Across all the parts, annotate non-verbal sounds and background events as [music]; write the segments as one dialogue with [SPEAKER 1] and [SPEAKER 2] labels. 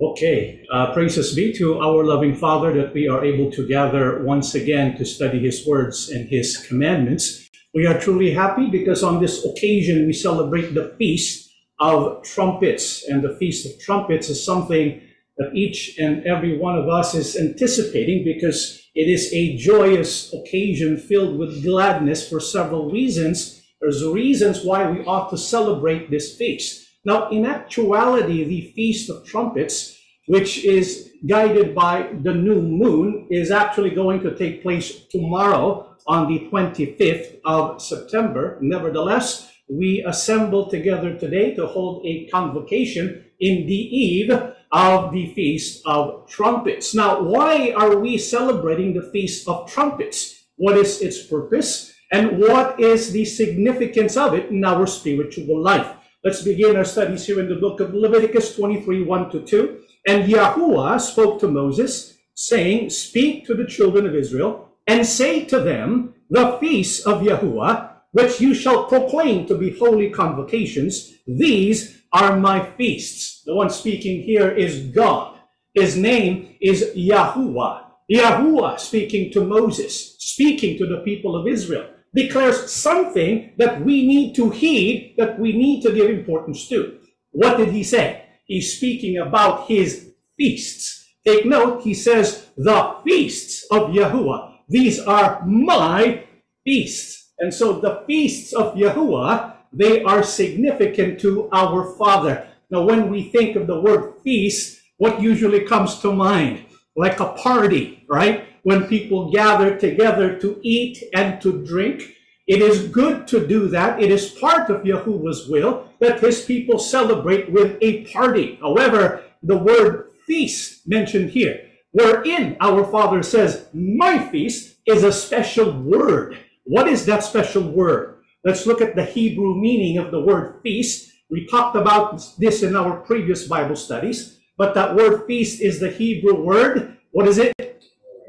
[SPEAKER 1] Okay, uh, praises be to our loving Father that we are able to gather once again to study His words and His commandments. We are truly happy because on this occasion we celebrate the Feast of Trumpets. And the Feast of Trumpets is something that each and every one of us is anticipating because it is a joyous occasion filled with gladness for several reasons. There's reasons why we ought to celebrate this feast. Now, in actuality, the Feast of Trumpets, which is guided by the new moon, is actually going to take place tomorrow on the 25th of September. Nevertheless, we assemble together today to hold a convocation in the eve of the Feast of Trumpets. Now, why are we celebrating the Feast of Trumpets? What is its purpose? And what is the significance of it in our spiritual life? Let's begin our studies here in the book of Leviticus 23, 1 to 2. And Yahuwah spoke to Moses, saying, Speak to the children of Israel, and say to them, The feasts of Yahuwah, which you shall proclaim to be holy convocations, these are my feasts. The one speaking here is God. His name is Yahuwah. Yahuwah speaking to Moses, speaking to the people of Israel declares something that we need to heed, that we need to give importance to. What did he say? He's speaking about his feasts. Take note, he says, the feasts of Yahuwah. These are my feasts. And so the feasts of Yahuwah, they are significant to our Father. Now, when we think of the word feast, what usually comes to mind? Like a party, right? When people gather together to eat and to drink. It is good to do that. It is part of Yahuwah's will that his people celebrate with a party. However, the word feast mentioned here, wherein our Father says, My feast is a special word. What is that special word? Let's look at the Hebrew meaning of the word feast. We talked about this in our previous Bible studies, but that word feast is the Hebrew word. What is it?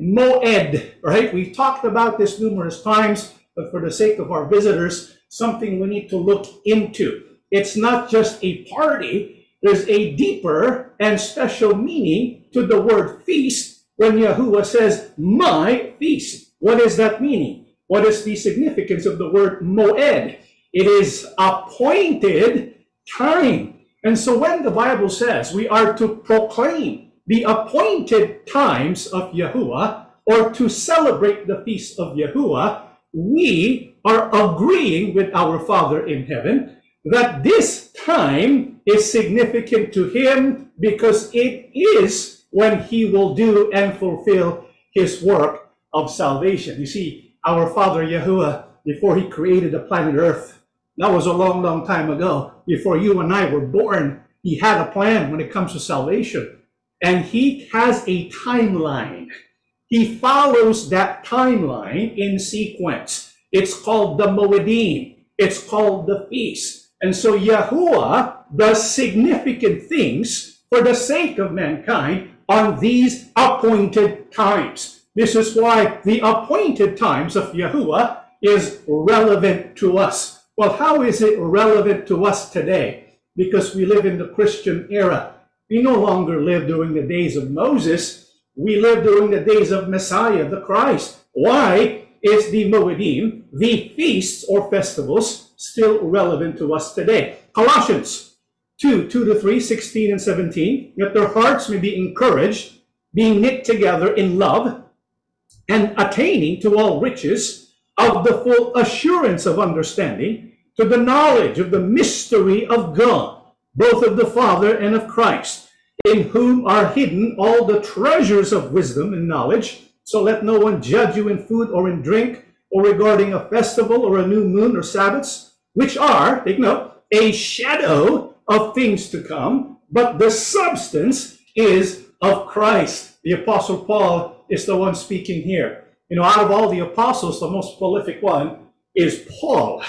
[SPEAKER 1] Moed, right? We've talked about this numerous times, but for the sake of our visitors, something we need to look into. It's not just a party, there's a deeper and special meaning to the word feast when Yahuwah says, my feast. What is that meaning? What is the significance of the word moed? It is appointed time. And so when the Bible says we are to proclaim the appointed times of Yahuwah or to celebrate the feast of Yahuwah, we are agreeing with our Father in heaven that this time is significant to him because it is when he will do and fulfill his work of salvation. You see, our Father Yahuwah, before he created the planet Earth, that was a long, long time ago, before you and I were born, he had a plan when it comes to salvation and he has a timeline. He follows that timeline in sequence. It's called the Moedim. It's called the feast. And so Yahuwah does significant things for the sake of mankind on these appointed times. This is why the appointed times of Yahuwah is relevant to us. Well, how is it relevant to us today? Because we live in the Christian era. We no longer live during the days of Moses. We live during the days of Messiah, the Christ. Why is the Moedim, the feasts or festivals, still relevant to us today? Colossians 2, 2 to 3, 16 and 17, that their hearts may be encouraged, being knit together in love, and attaining to all riches of the full assurance of understanding, to the knowledge of the mystery of God both of the Father and of Christ, in whom are hidden all the treasures of wisdom and knowledge. So let no one judge you in food or in drink, or regarding a festival or a new moon or Sabbaths, which are, take note, a shadow of things to come, but the substance is of Christ. The Apostle Paul is the one speaking here. You know, out of all the apostles, the most prolific one is Paul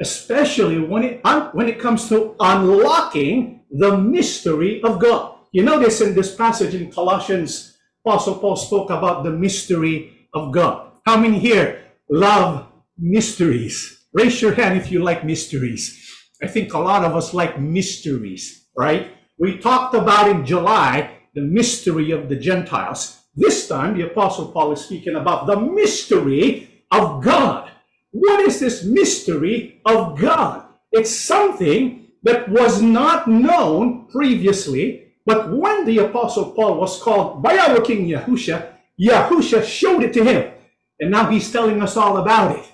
[SPEAKER 1] especially when it, when it comes to unlocking the mystery of God. You notice in this passage in Colossians, Apostle Paul spoke about the mystery of God. How many here love mysteries? Raise your hand if you like mysteries. I think a lot of us like mysteries, right? We talked about in July the mystery of the Gentiles. This time, the Apostle Paul is speaking about the mystery of God. What is this mystery of God? It's something that was not known previously, but when the Apostle Paul was called by our King Yahusha, Yahusha showed it to him. And now he's telling us all about it.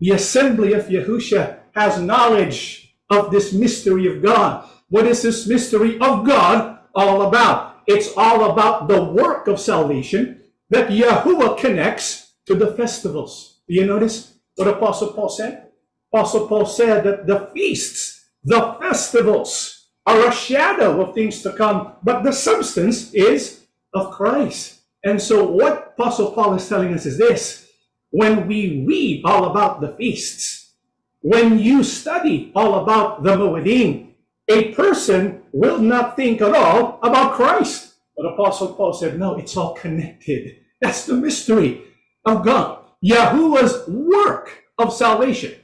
[SPEAKER 1] The assembly of Yahusha has knowledge of this mystery of God. What is this mystery of God all about? It's all about the work of salvation that Yahuwah connects to the festivals. Do you notice what Apostle Paul said? Apostle Paul said that the feasts, the festivals, are a shadow of things to come, but the substance is of Christ. And so, what Apostle Paul is telling us is this when we read all about the feasts, when you study all about the Moedim, a person will not think at all about Christ. But Apostle Paul said, no, it's all connected. That's the mystery of God. Yahuwah's work of salvation,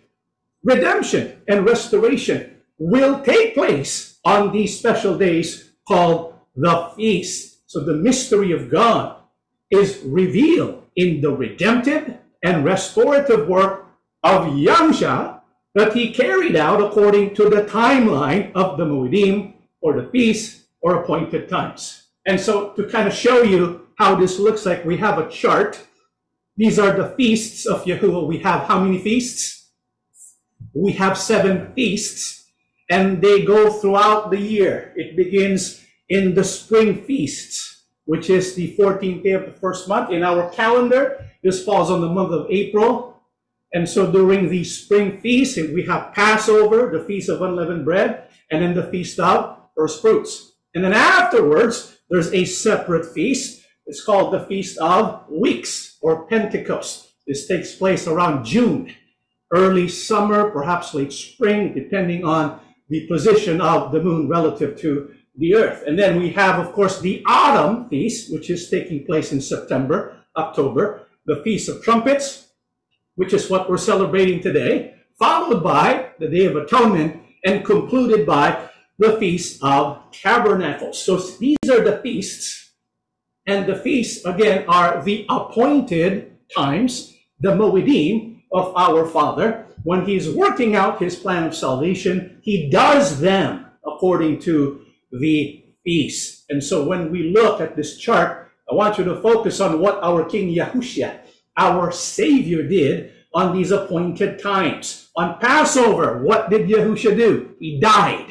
[SPEAKER 1] redemption, and restoration will take place on these special days called the feast. So the mystery of God is revealed in the redemptive and restorative work of Yahusha that he carried out according to the timeline of the Moedim or the feast or appointed times. And so to kind of show you how this looks like, we have a chart. These are the feasts of Yahuwah. We have how many feasts? We have seven feasts, and they go throughout the year. It begins in the spring feasts which is the 14th day of the first month in our calendar. This falls on the month of April. And so during the spring feast, we have Passover, the Feast of Unleavened Bread, and then the Feast of First Fruits. And then afterwards, there's a separate feast. It's called the Feast of Weeks or Pentecost. This takes place around June, early summer, perhaps late spring, depending on the position of the moon relative to the earth. And then we have, of course, the autumn feast, which is taking place in September, October, the Feast of Trumpets, which is what we're celebrating today, followed by the Day of Atonement, and concluded by the Feast of Tabernacles. So these are the feasts. And the feasts, again, are the appointed times, the Moedim of our Father. When he's working out his plan of salvation, he does them according to the feast. And so when we look at this chart, I want you to focus on what our King Yahushua, our Savior, did on these appointed times. On Passover, what did Yahushua do? He died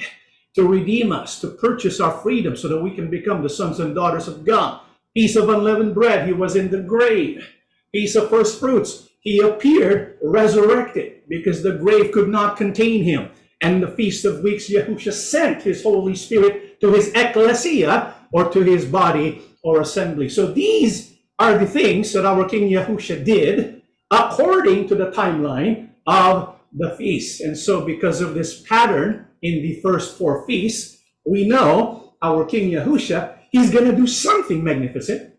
[SPEAKER 1] to redeem us, to purchase our freedom so that we can become the sons and daughters of God. Piece of unleavened bread, he was in the grave. Piece of first fruits, he appeared resurrected because the grave could not contain him. And the Feast of Weeks, Yahushua sent his Holy Spirit to his ecclesia or to his body or assembly. So these are the things that our King Yahusha did according to the timeline of the feast. And so because of this pattern in the first four feasts, we know our King Yahusha, he's going to do something magnificent.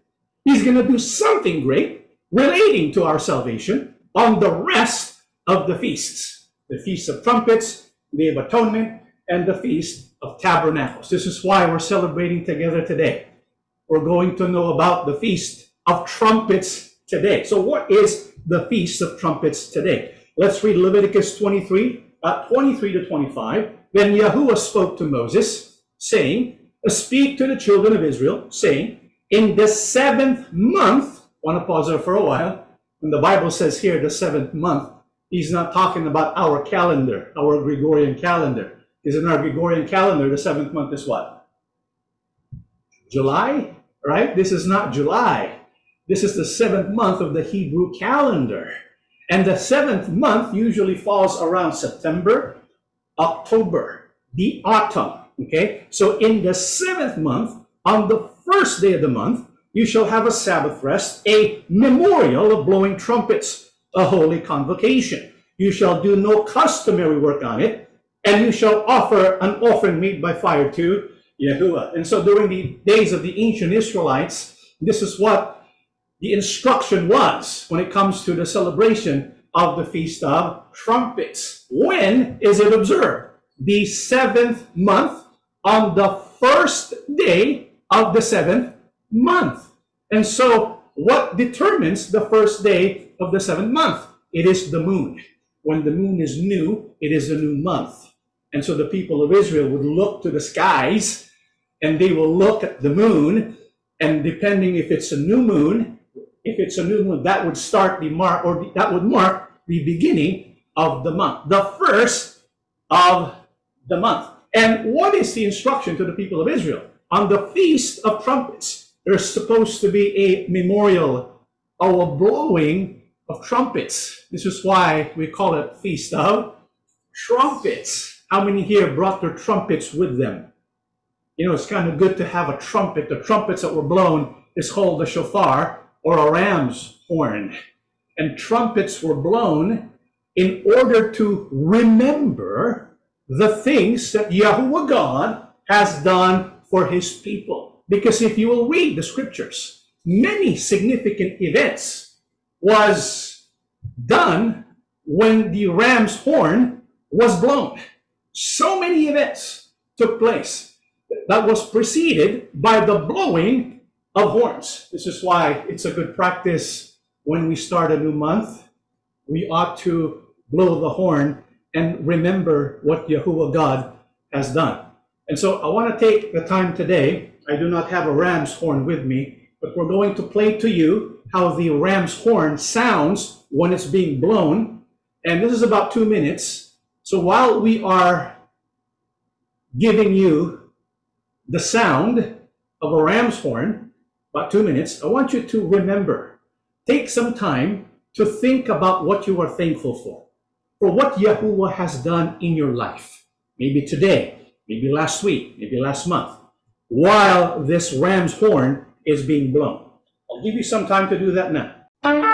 [SPEAKER 1] He's going to do something great relating to our salvation on the rest of the feasts. The Feast of Trumpets, Day of Atonement, and the Feast of Tabernacles. This is why we're celebrating together today. We're going to know about the Feast of Trumpets today. So what is the Feast of Trumpets today? Let's read Leviticus 23, uh, 23 to 25. Then Yahuwah spoke to Moses, saying, Uh, speak to the children of Israel, saying, In the seventh month, want to pause there for a while. When the Bible says here the seventh month, he's not talking about our calendar, our Gregorian calendar is in our Gregorian calendar, the seventh month is what? July, right? This is not July. This is the seventh month of the Hebrew calendar. And the seventh month usually falls around September, October, the autumn. Okay? So in the seventh month, on the first day of the month, you shall have a Sabbath rest, a memorial of blowing trumpets, a holy convocation. You shall do no customary work on it, and you shall offer an offering made by fire to Yahuwah. And so during the days of the ancient Israelites, this is what the instruction was when it comes to the celebration of the Feast of Trumpets. When is it observed? The seventh month on the first day of the seventh month. And so, what determines the first day of the seventh month? It is the moon. When the moon is new, it is a new month. And so the people of Israel would look to the skies and they will look at the moon. And depending if it's a new moon, if it's a new moon, that would start the mark or that would mark the beginning of the month, the first of the month. And what is the instruction to the people of Israel? On the Feast of Trumpets, there's supposed to be a memorial or a blowing of trumpets. This is why we call it Feast of Trumpets. How many here brought their trumpets with them? You know, it's kind of good to have a trumpet. The trumpets that were blown is called a shofar or a ram's horn. And trumpets were blown in order to remember the things that Yahuwah God has done for his people. Because if you will read the scriptures, many significant events was done when the ram's horn was blown. So many events took place that was preceded by the blowing of horns. This is why it's a good practice when we start a new month. We ought to blow the horn and remember what Yahuwah God has done. And so I want to take the time today. I do not have a ram's horn with me, but we're going to play to you how the ram's horn sounds when it's being blown. And this is about two minutes. So while we are giving you the sound of a ram's horn, about two minutes, I want you to remember, take some time to think about what you are thankful for, for what Yahuwah has done in your life. Maybe today, maybe last week, maybe last month, while this ram's horn is being blown. I'll give you some time to do that now.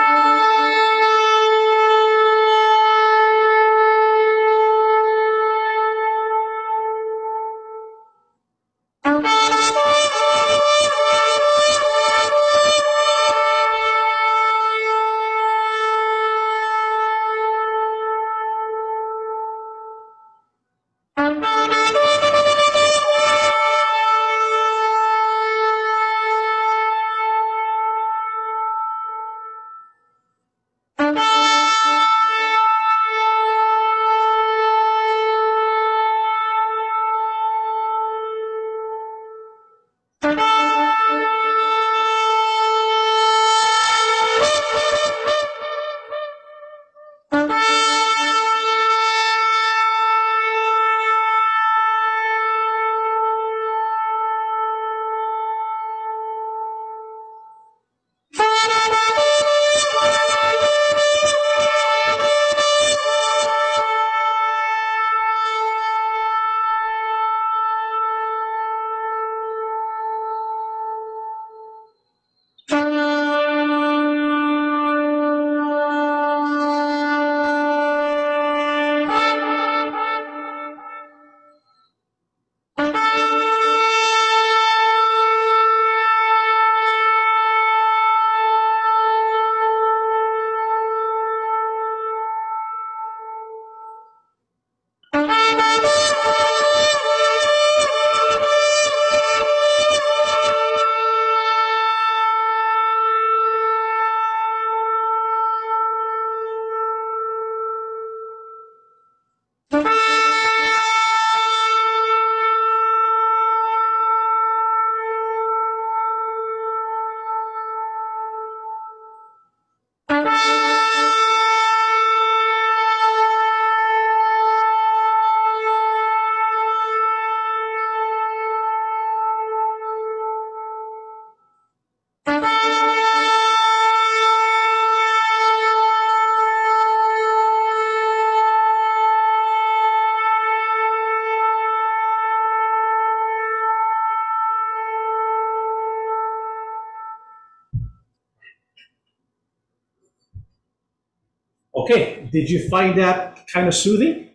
[SPEAKER 1] Did you find that kind of soothing?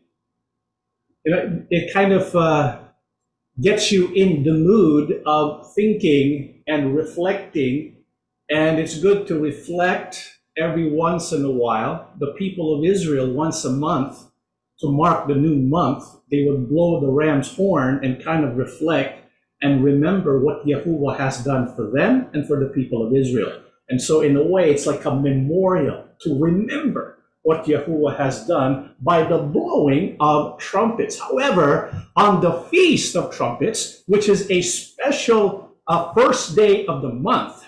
[SPEAKER 1] Know, it kind of uh, gets you in the mood of thinking and reflecting, and it's good to reflect every once in a while. The people of Israel, once a month, to mark the new month, they would blow the ram's horn and kind of reflect and remember what Yahuwah has done for them and for the people of Israel. And so, in a way, it's like a memorial to remember what Yahuwah has done by the blowing of trumpets. However, on the Feast of Trumpets, which is a special uh, first day of the month,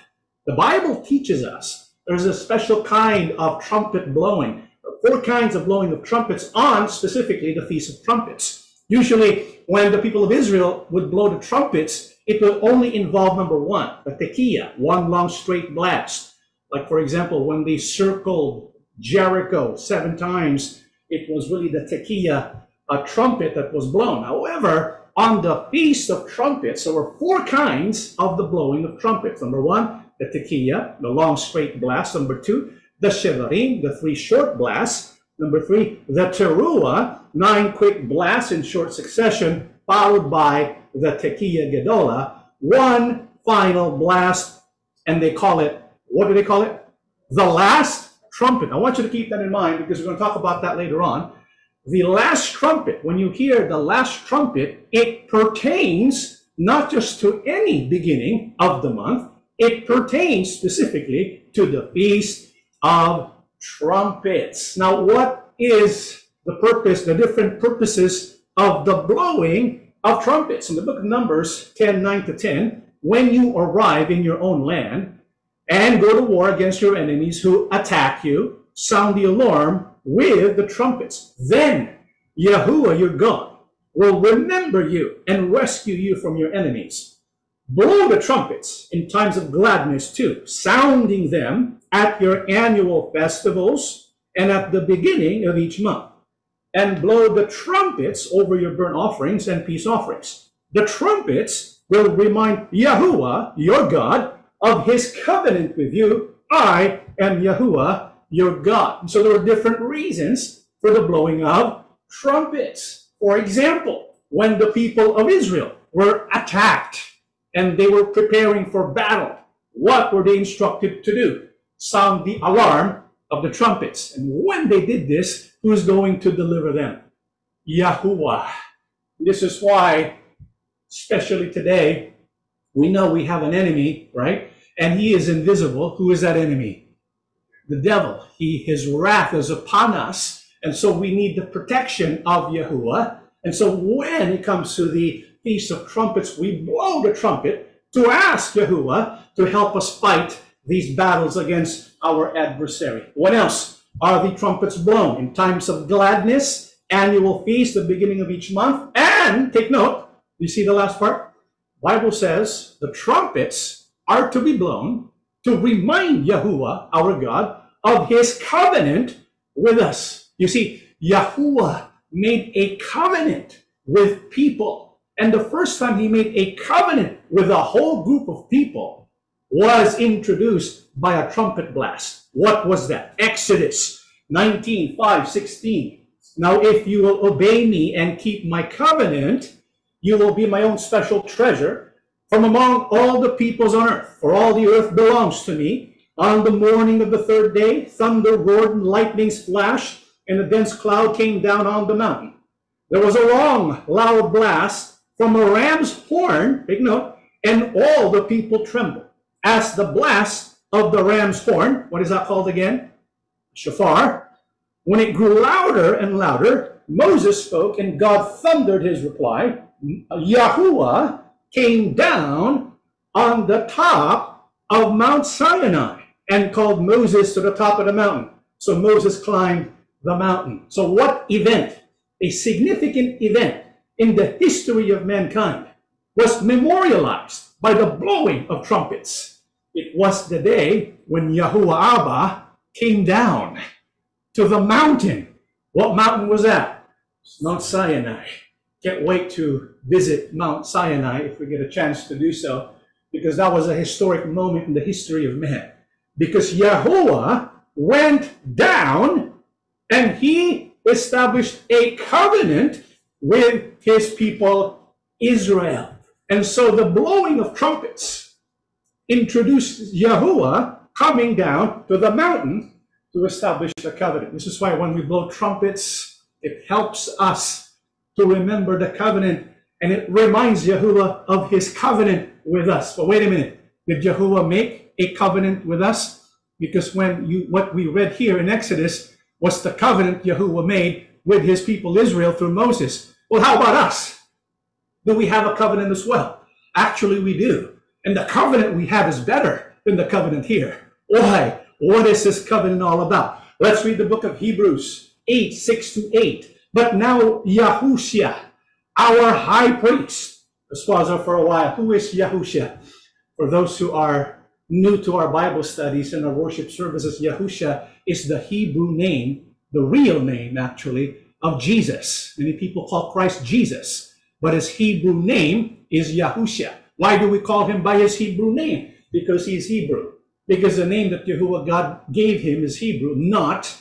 [SPEAKER 1] the Bible teaches us there's a special kind of trumpet blowing, four kinds of blowing of trumpets on specifically the Feast of Trumpets. Usually, when the people of Israel would blow the trumpets, it would only involve number one, the tekiah, one long straight blast. Like, for example, when they circled Jericho seven times, it was really the tekiah a trumpet that was blown. However, on the Feast of Trumpets, there were four kinds of the blowing of trumpets. Number one, the tekiah, the long straight blast. Number two, the shevarim, the three short blasts. Number three, the teruah, nine quick blasts in short succession, followed by the tekiah gedola, one final blast, and they call it, what do they call it? The last trumpet. I want you to keep that in mind because we're going to talk about that later on. The last trumpet, when you hear the last trumpet, it pertains not just to any beginning of the month, it pertains specifically to the Feast of Trumpets. Now, what is the purpose, the different purposes of the blowing of trumpets? In the book of Numbers 10 9 to 10, when you arrive in your own land, and go to war against your enemies who attack you, sound the alarm with the trumpets. Then Yahuwah your God will remember you and rescue you from your enemies. Blow the trumpets in times of gladness too, sounding them at your annual festivals and at the beginning of each month. And blow the trumpets over your burnt offerings and peace offerings. The trumpets will remind Yahuwah, your God, of his covenant with you. I am Yahuwah, your God. And so there were different reasons for the blowing of trumpets. For example, when the people of Israel were attacked and they were preparing for battle, what were they instructed to do? Sound the alarm of the trumpets. And when they did this, who's going to deliver them? Yahuwah. This is why, especially today, we know we have an enemy, right? And he is invisible. Who is that enemy? The devil. He, his wrath is upon us. And so we need the protection of Yahuwah. And so when it comes to the Feast of Trumpets, we blow the trumpet to ask Yahuwah to help us fight these battles against our adversary. What else are the trumpets blown? In times of gladness, annual feast, the beginning of each month, and take note, you see the last part? Bible says the trumpets are to be blown to remind Yahuwah, our God, of his covenant with us. You see, Yahuwah made a covenant with people. And the first time he made a covenant with a whole group of people was introduced by a trumpet blast. What was that? Exodus 19, 5, 16. Now, if you will obey me and keep my covenant, you will be my own special treasure from among all the peoples on earth, for all the earth belongs to me. On the morning of the third day, thunder roared and lightnings flashed, and a dense cloud came down on the mountain. There was a long, loud blast from a ram's horn, big note, and all the people trembled. As the blast of the ram's horn, what is that called again? Shofar. When it grew louder and louder, Moses spoke, and God thundered his reply. Yahuwah came down on the top of Mount Sinai and called Moses to the top of the mountain. So Moses climbed the mountain. So, what event, a significant event in the history of mankind, was memorialized by the blowing of trumpets? It was the day when Yahuwah Abba came down to the mountain. What mountain was that? Mount Sinai. Can't wait to visit Mount Sinai if we get a chance to do so, because that was a historic moment in the history of man. Because Yahuwah went down and he established a covenant with his people Israel. And so the blowing of trumpets introduced Yahuwah coming down to the mountain to establish the covenant. This is why when we blow trumpets, it helps us to remember the covenant And it reminds Yahuwah of his covenant with us. But wait a minute. Did Yahuwah make a covenant with us? Because when you what we read here in Exodus was the covenant Yahuwah made with his people Israel through Moses. Well, how about us? Do we have a covenant as well? Actually, we do. And the covenant we have is better than the covenant here. Why? What is this covenant all about? Let's read the book of Hebrews 8, 6 to 8. But now Yahushua, our high priest, pause for a while. Who is Yahushua? For those who are new to our Bible studies and our worship services, Yahusha is the Hebrew name, the real name actually, of Jesus. Many people call Christ Jesus, but his Hebrew name is Yahusha. Why do we call him by his Hebrew name? Because he's Hebrew. Because the name that Yahuwah God gave him is Hebrew, not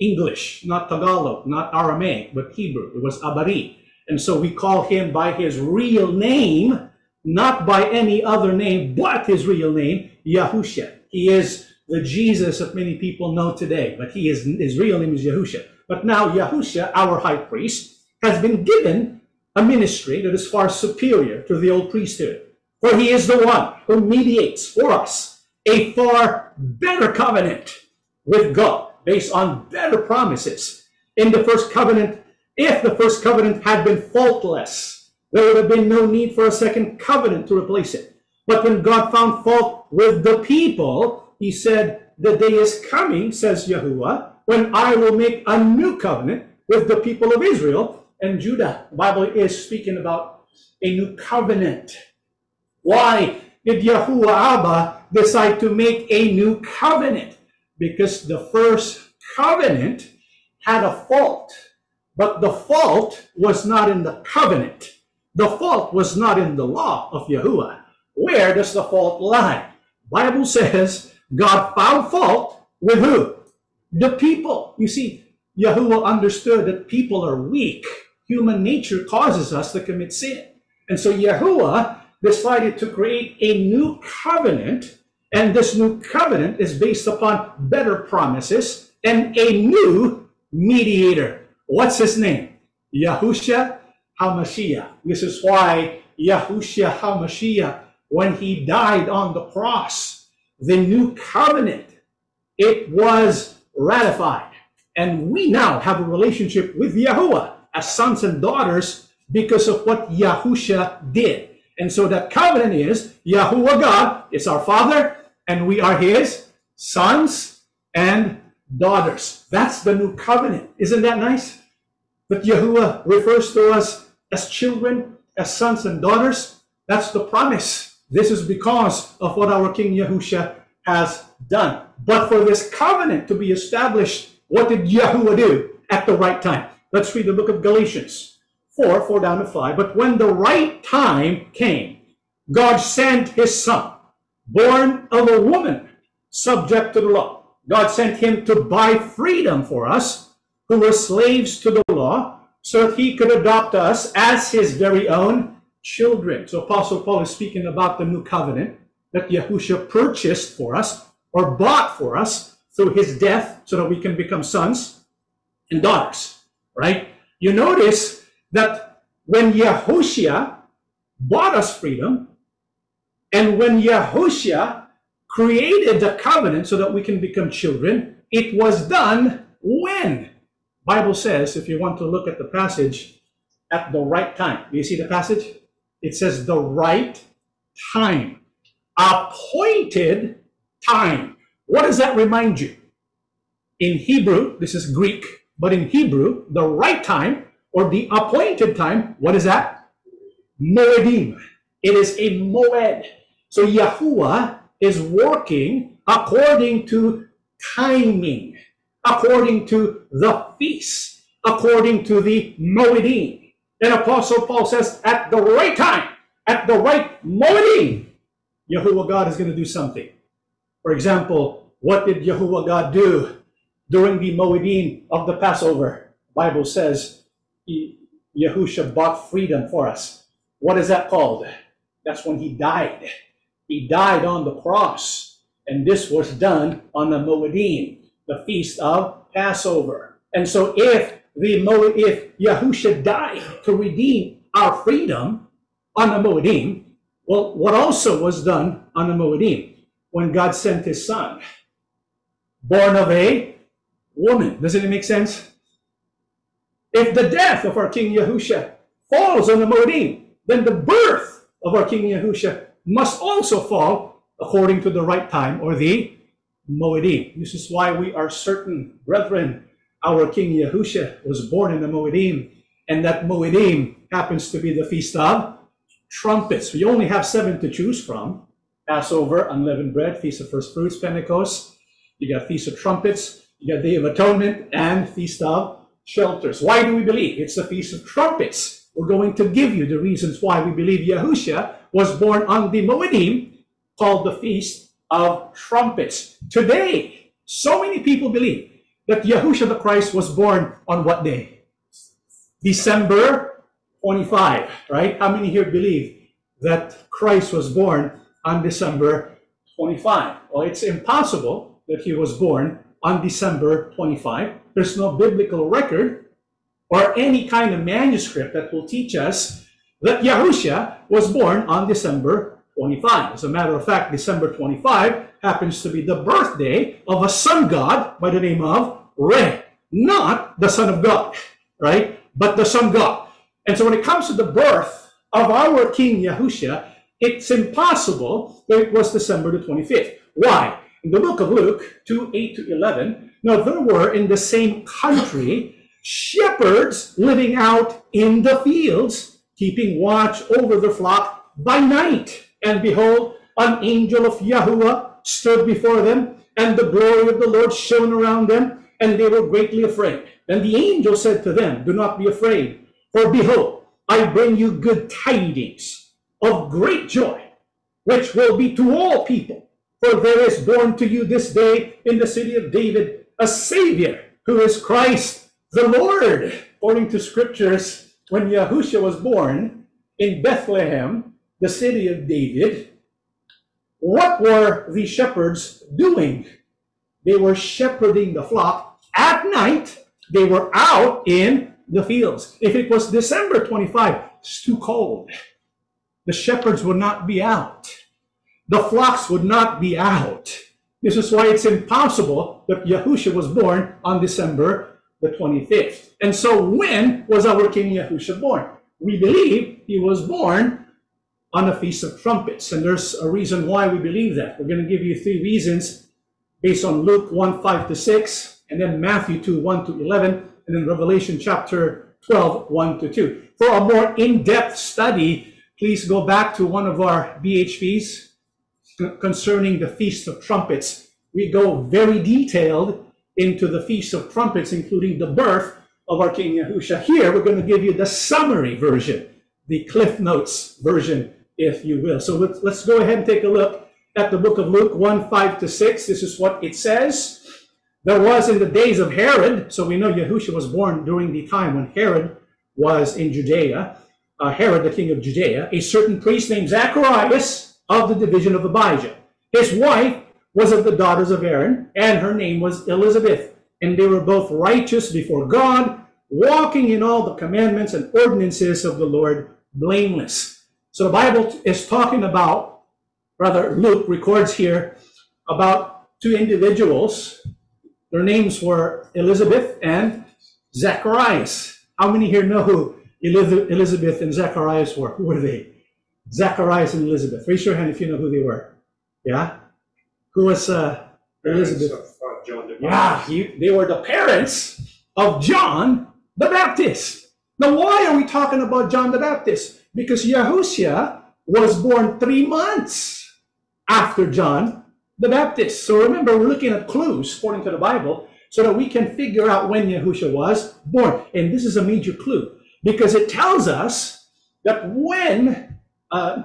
[SPEAKER 1] English, not Tagalog, not Aramaic, but Hebrew. It was Abari. And so we call him by his real name, not by any other name but his real name, Yahusha. He is the Jesus that many people know today, but he is his real name is Yahusha. But now Yahusha, our high priest, has been given a ministry that is far superior to the old priesthood. For he is the one who mediates for us a far better covenant with God based on better promises. In the first covenant, if the first covenant had been faultless, there would have been no need for a second covenant to replace it. But when God found fault with the people, he said, The day is coming, says Yahuwah, when I will make a new covenant with the people of Israel and Judah. The Bible is speaking about a new covenant. Why did Yahuwah Abba decide to make a new covenant? Because the first covenant had a fault, but the fault was not in the covenant. The fault was not in the law of Yahuwah. Where does the fault lie? Bible says God found fault with who? The people. You see, Yahuwah understood that people are weak. Human nature causes us to commit sin. And so Yahuwah decided to create a new covenant, and this new covenant is based upon better promises and a new mediator. What's his name? Yahusha HaMashiach. This is why Yahusha HaMashiach, when he died on the cross, the new covenant, it was ratified. And we now have a relationship with Yahuwah as sons and daughters because of what Yahusha did. And so that covenant is Yahuwah God is our Father, and we are His sons and daughters. That's the new covenant. Isn't that nice? But Yahuwah refers to us as children, as sons and daughters. That's the promise. This is because of what our King Yahusha has done. But for this covenant to be established, what did Yahuwah do at the right time? Let's read the book of Galatians 4, 4 down to 5. But when the right time came, God sent his son, born of a woman, subject to the law. God sent him to buy freedom for us who were slaves to the law so that he could adopt us as his very own children. So Apostle Paul is speaking about the new covenant that Yahusha purchased for us or bought for us through his death so that we can become sons and daughters, right? You notice that when Yahushua bought us freedom and when Yahushua created the covenant so that we can become children, it was done when? Bible says, if you want to look at the passage, at the right time. Do you see the passage? It says the right time appointed time. What does that remind you? In Hebrew, this is Greek, but in Hebrew, the right time or the appointed time, what is that? Moedim. It is a moed. So Yahuwah is working according to timing, according to the feast, according to the moedim. And Apostle Paul says, at the right time, at the right moedim, Yahuwah God is going to do something. For example, what did Yahuwah God do during the Moedim of the Passover? Bible says Yahusha bought freedom for us. What is that called? That's when he died. He died on the cross. And this was done on the Moedim, the feast of Passover. And so if the Mo- if Yahusha died to redeem our freedom on the Moedim, well, what also was done on the Moedim when God sent his son, born of a woman. Doesn't it make sense? If the death of our King Yahusha falls on the Moedim, then the birth of our King Yahusha must also fall according to the right time or the Moedim. This is why we are certain, brethren, our King Yahusha was born in the Moedim, and that Moedim happens to be the Feast of Trumpets. We only have seven to choose from. Passover, unleavened bread, Feast of First Fruits, Pentecost. You got Feast of Trumpets, you got Day of Atonement, and Feast of Shelters. Why do we believe it's the Feast of Trumpets? We're going to give you the reasons why we believe Yahusha was born on the Moedim, called the Feast of Trumpets. Today, so many people believe that Yahusha the Christ was born on what day? December 25, right? How many here believe that Christ was born on December 25? Well, it's impossible that he was born on December 25. There's no biblical record or any kind of manuscript that will teach us that Yahusha was born on December 25. As a matter of fact, December 25 happens to be the birthday of a sun god by the name of Re, not the Son of God, right? But the Son God. And so when it comes to the birth of our King Yahusha, it's impossible that it was December the 25th. Why? In the book of Luke 2 8 to 11, now there were in the same country shepherds living out in the fields, keeping watch over the flock by night. And behold, an angel of Yahuwah stood before them, and the glory of the Lord shone around them, and they were greatly afraid. Then the angel said to them, Do not be afraid, for behold, I bring you good tidings of great joy, which will be to all people. For there is born to you this day in the city of David a Savior, who is Christ the Lord. According to scriptures, when Yahushua was born in Bethlehem, the city of David, what were the shepherds doing? They were shepherding the flock at night. They were out in the fields. If it was December 25, it's too cold. The shepherds would not be out. The flocks would not be out. This is why it's impossible that Yahusha was born on December the 25th. And so when was our King Yahusha born? We believe he was born on the Feast of Trumpets. And there's a reason why we believe that. We're going to give you three reasons based on Luke 1 5 to 6, and then Matthew 2 1 to 11, and then Revelation chapter 12 1 to 2. For a more in depth study, please go back to one of our BHPs concerning the Feast of Trumpets. We go very detailed into the Feast of Trumpets, including the birth of our King Yahusha. Here, we're going to give you the summary version, the Cliff Notes version if you will. So let's, let's go ahead and take a look at the book of Luke 1 5 to 6. This is what it says. There was in the days of Herod, so we know Yahusha was born during the time when Herod was in Judea, uh, Herod, the king of Judea, a certain priest named Zacharias of the division of Abijah. His wife was of the daughters of Aaron, and her name was Elizabeth. And they were both righteous before God, walking in all the commandments and ordinances of the Lord blameless. So the Bible is talking about, rather, Luke records here about two individuals. Their names were Elizabeth and Zacharias. How many here know who Elizabeth and Zacharias were? Who were they? Zacharias and Elizabeth. Raise your hand if you know who they were. Yeah? Who was uh, Elizabeth? John the yeah, he, they were the parents of John the Baptist. Now, why are we talking about John the Baptist? Because Yahushua was born three months after John the Baptist. So remember, we're looking at clues according to the Bible so that we can figure out when Yahushua was born. And this is a major clue because it tells us that when uh,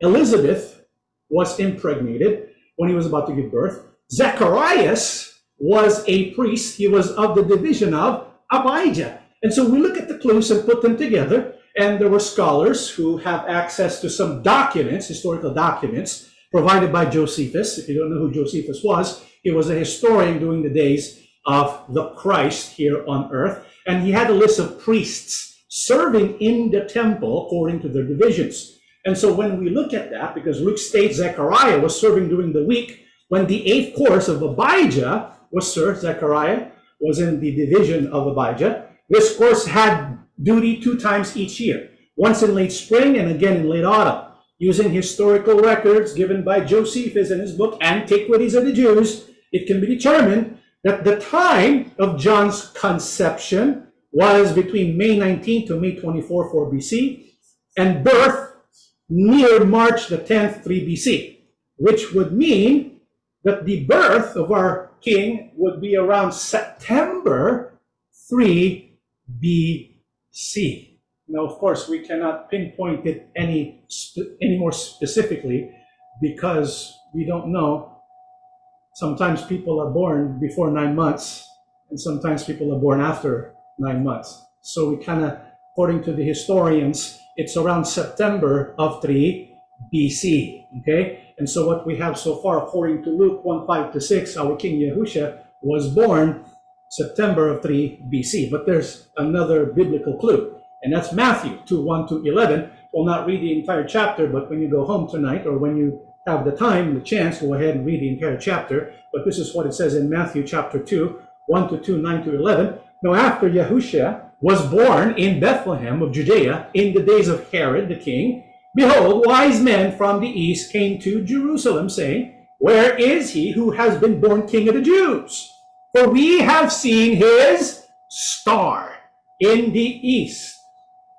[SPEAKER 1] Elizabeth was impregnated, when he was about to give birth, Zacharias was a priest. He was of the division of Abijah. And so we look at the clues and put them together. And there were scholars who have access to some documents, historical documents, provided by Josephus. If you don't know who Josephus was, he was a historian during the days of the Christ here on earth. And he had a list of priests serving in the temple according to their divisions. And so when we look at that, because Luke states Zechariah was serving during the week, when the eighth course of Abijah was served, Zechariah was in the division of Abijah. This course had duty two times each year, once in late spring and again in late autumn. Using historical records given by Josephus in his book Antiquities of the Jews, it can be determined that the time of John's conception was between May 19 to May 24, 4 BC, and birth near March the 10th, 3 BC, which would mean that the birth of our king would be around September 3 BC. Now, of course, we cannot pinpoint it any, any more specifically because we don't know. Sometimes people are born before nine months, and sometimes people are born after nine months. So we kind of, according to the historians, it's around September of 3 BC. Okay? And so what we have so far, according to Luke 1 5 to 6, our King Yahusha was born September of 3 BC. But there's another biblical clue, and that's Matthew 2 1 to 11. We'll not read the entire chapter, but when you go home tonight or when you have the time, the chance, go ahead and read the entire chapter. But this is what it says in Matthew chapter 2 1 to 2, 9 to 11. Now, after Yahusha was born in Bethlehem of Judea in the days of Herod the king, behold, wise men from the east came to Jerusalem, saying, Where is he who has been born king of the Jews? For we have seen his star in the east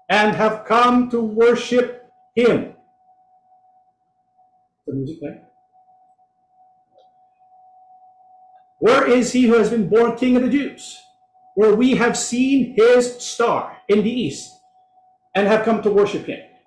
[SPEAKER 1] and have come to worship him. The music there. Where is he who has been born king of the Jews? where we have seen his star in the east and have come to worship him.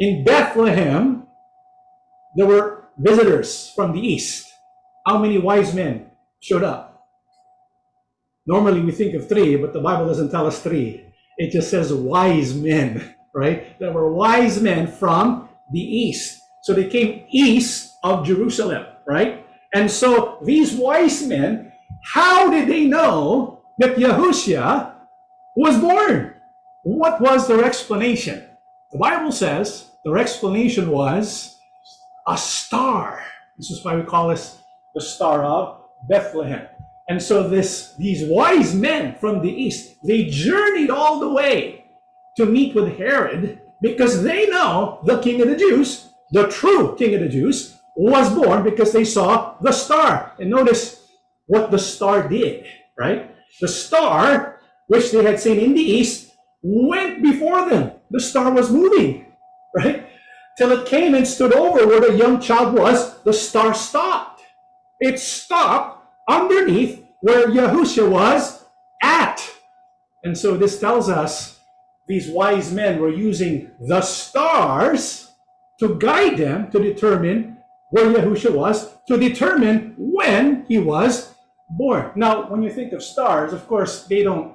[SPEAKER 1] in Bethlehem, there were visitors from the east. How many wise men showed up? Normally we think of three, but the Bible doesn't tell us three. It just says wise men, [laughs] right? There were wise men from the east. So they came east of Jerusalem, right? And so these wise men, how did they know that Yahushua was born. What was their explanation? The Bible says their explanation was a star. This is why we call this the Star of Bethlehem. And so this these wise men from the east, they journeyed all the way to meet with Herod because they know the king of the Jews, the true king of the Jews, was born because they saw the star. And notice what the star did, right? The star, which they had seen in the east, went before them. The star was moving, right? Till it came and stood over where the young child was, the star stopped. It stopped underneath where Yahusha was at. And so this tells us these wise men were using the stars to guide them to determine where Yahusha was, to determine when he was born. Now, when you think of stars, of course, they don't,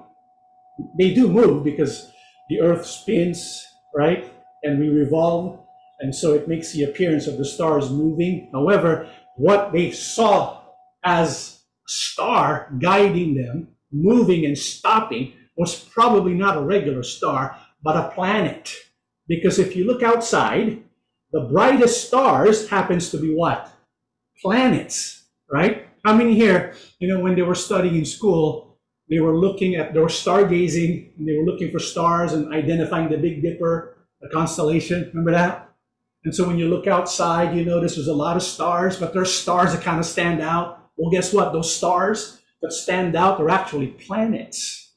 [SPEAKER 1] they do move because the earth spins, right? And we revolve. And so it makes the appearance of the stars moving. However, what they saw as a star guiding them, moving and stopping, was probably not a regular star, but a planet. Because if you look outside, the brightest stars happens to be what? Planets, right? How many here, you know, when they were studying in school, they were looking at, they were stargazing, and they were looking for stars and identifying the Big Dipper, the constellation. Remember that? And so when you look outside, you notice there's a lot of stars, but there's stars that kind of stand out. Well, guess what? Those stars that stand out are actually planets.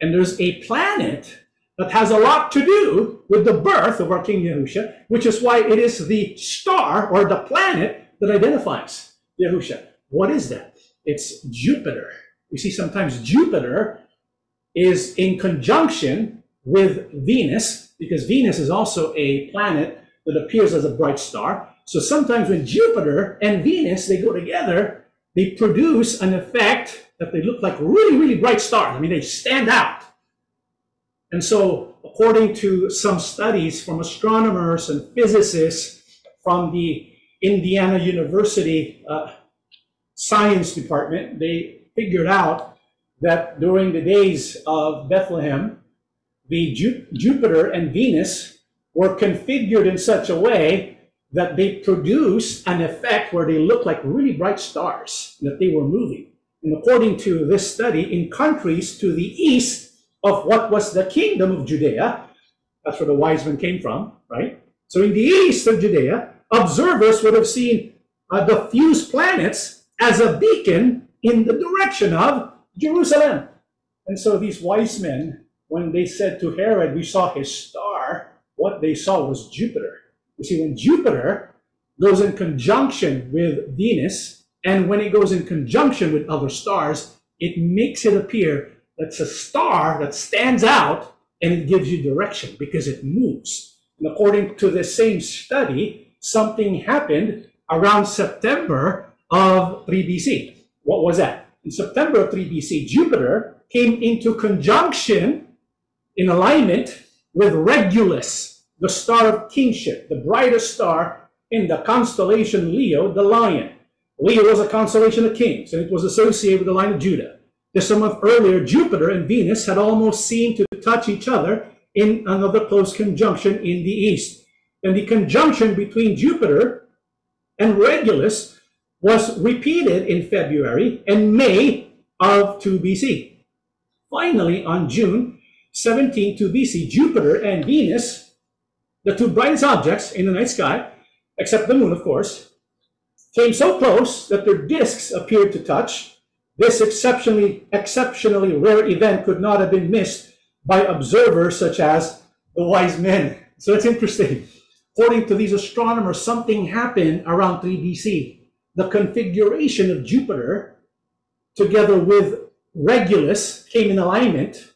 [SPEAKER 1] And there's a planet that has a lot to do with the birth of our King Yahusha, which is why it is the star or the planet that identifies Yahusha. What is that? It's Jupiter. You see, sometimes Jupiter is in conjunction with Venus, because Venus is also a planet that appears as a bright star. So sometimes when Jupiter and Venus, they go together, they produce an effect that they look like really, really bright stars. I mean, they stand out. And so according to some studies from astronomers and physicists from the Indiana University uh, Science Department, they figured out that during the days of Bethlehem, the Ju- Jupiter and Venus were configured in such a way that they produced an effect where they looked like really bright stars, that they were moving. And according to this study, in countries to the east of what was the kingdom of Judea, that's where the wise men came from, right? So in the east of Judea, observers would have seen uh, the fused planets as a beacon in the direction of Jerusalem. And so these wise men, when they said to Herod, We saw his star, what they saw was Jupiter. You see, when Jupiter goes in conjunction with Venus, and when it goes in conjunction with other stars, it makes it appear that's a star that stands out and it gives you direction because it moves. And according to the same study, something happened around September of 3 BC. What was that? In September of 3 BC, Jupiter came into conjunction in alignment with Regulus, the star of kingship, the brightest star in the constellation Leo, the lion. Leo was a constellation of kings, and it was associated with the line of Judah. Just a month earlier, Jupiter and Venus had almost seemed to touch each other in another close conjunction in the east. And the conjunction between Jupiter and Regulus was repeated in February and May of 2 BC. Finally, on June 17, 2 BC, Jupiter and Venus, the two brightest objects in the night sky, except the moon, of course, came so close that their disks appeared to touch this exceptionally, exceptionally rare event could not have been missed by observers such as the wise men. So it's interesting. According to these astronomers, something happened around 3 BC. The configuration of Jupiter, together with Regulus, came in alignment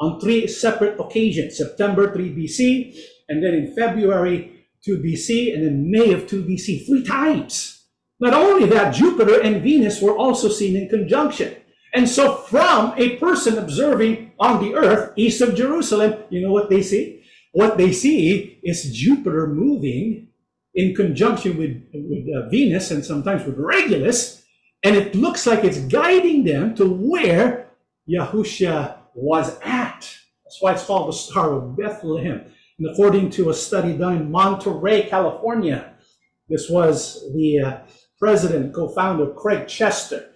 [SPEAKER 1] on three separate occasions September 3 BC, and then in February 2 BC, and in May of 2 BC, three times. Not only that, Jupiter and Venus were also seen in conjunction. And so, from a person observing on the earth east of Jerusalem, you know what they see? What they see is Jupiter moving in conjunction with, with uh, Venus and sometimes with Regulus, and it looks like it's guiding them to where Yahusha was at. That's why it's called the Star of Bethlehem. And according to a study done in Monterey, California, this was the uh, president, co-founder Craig Chester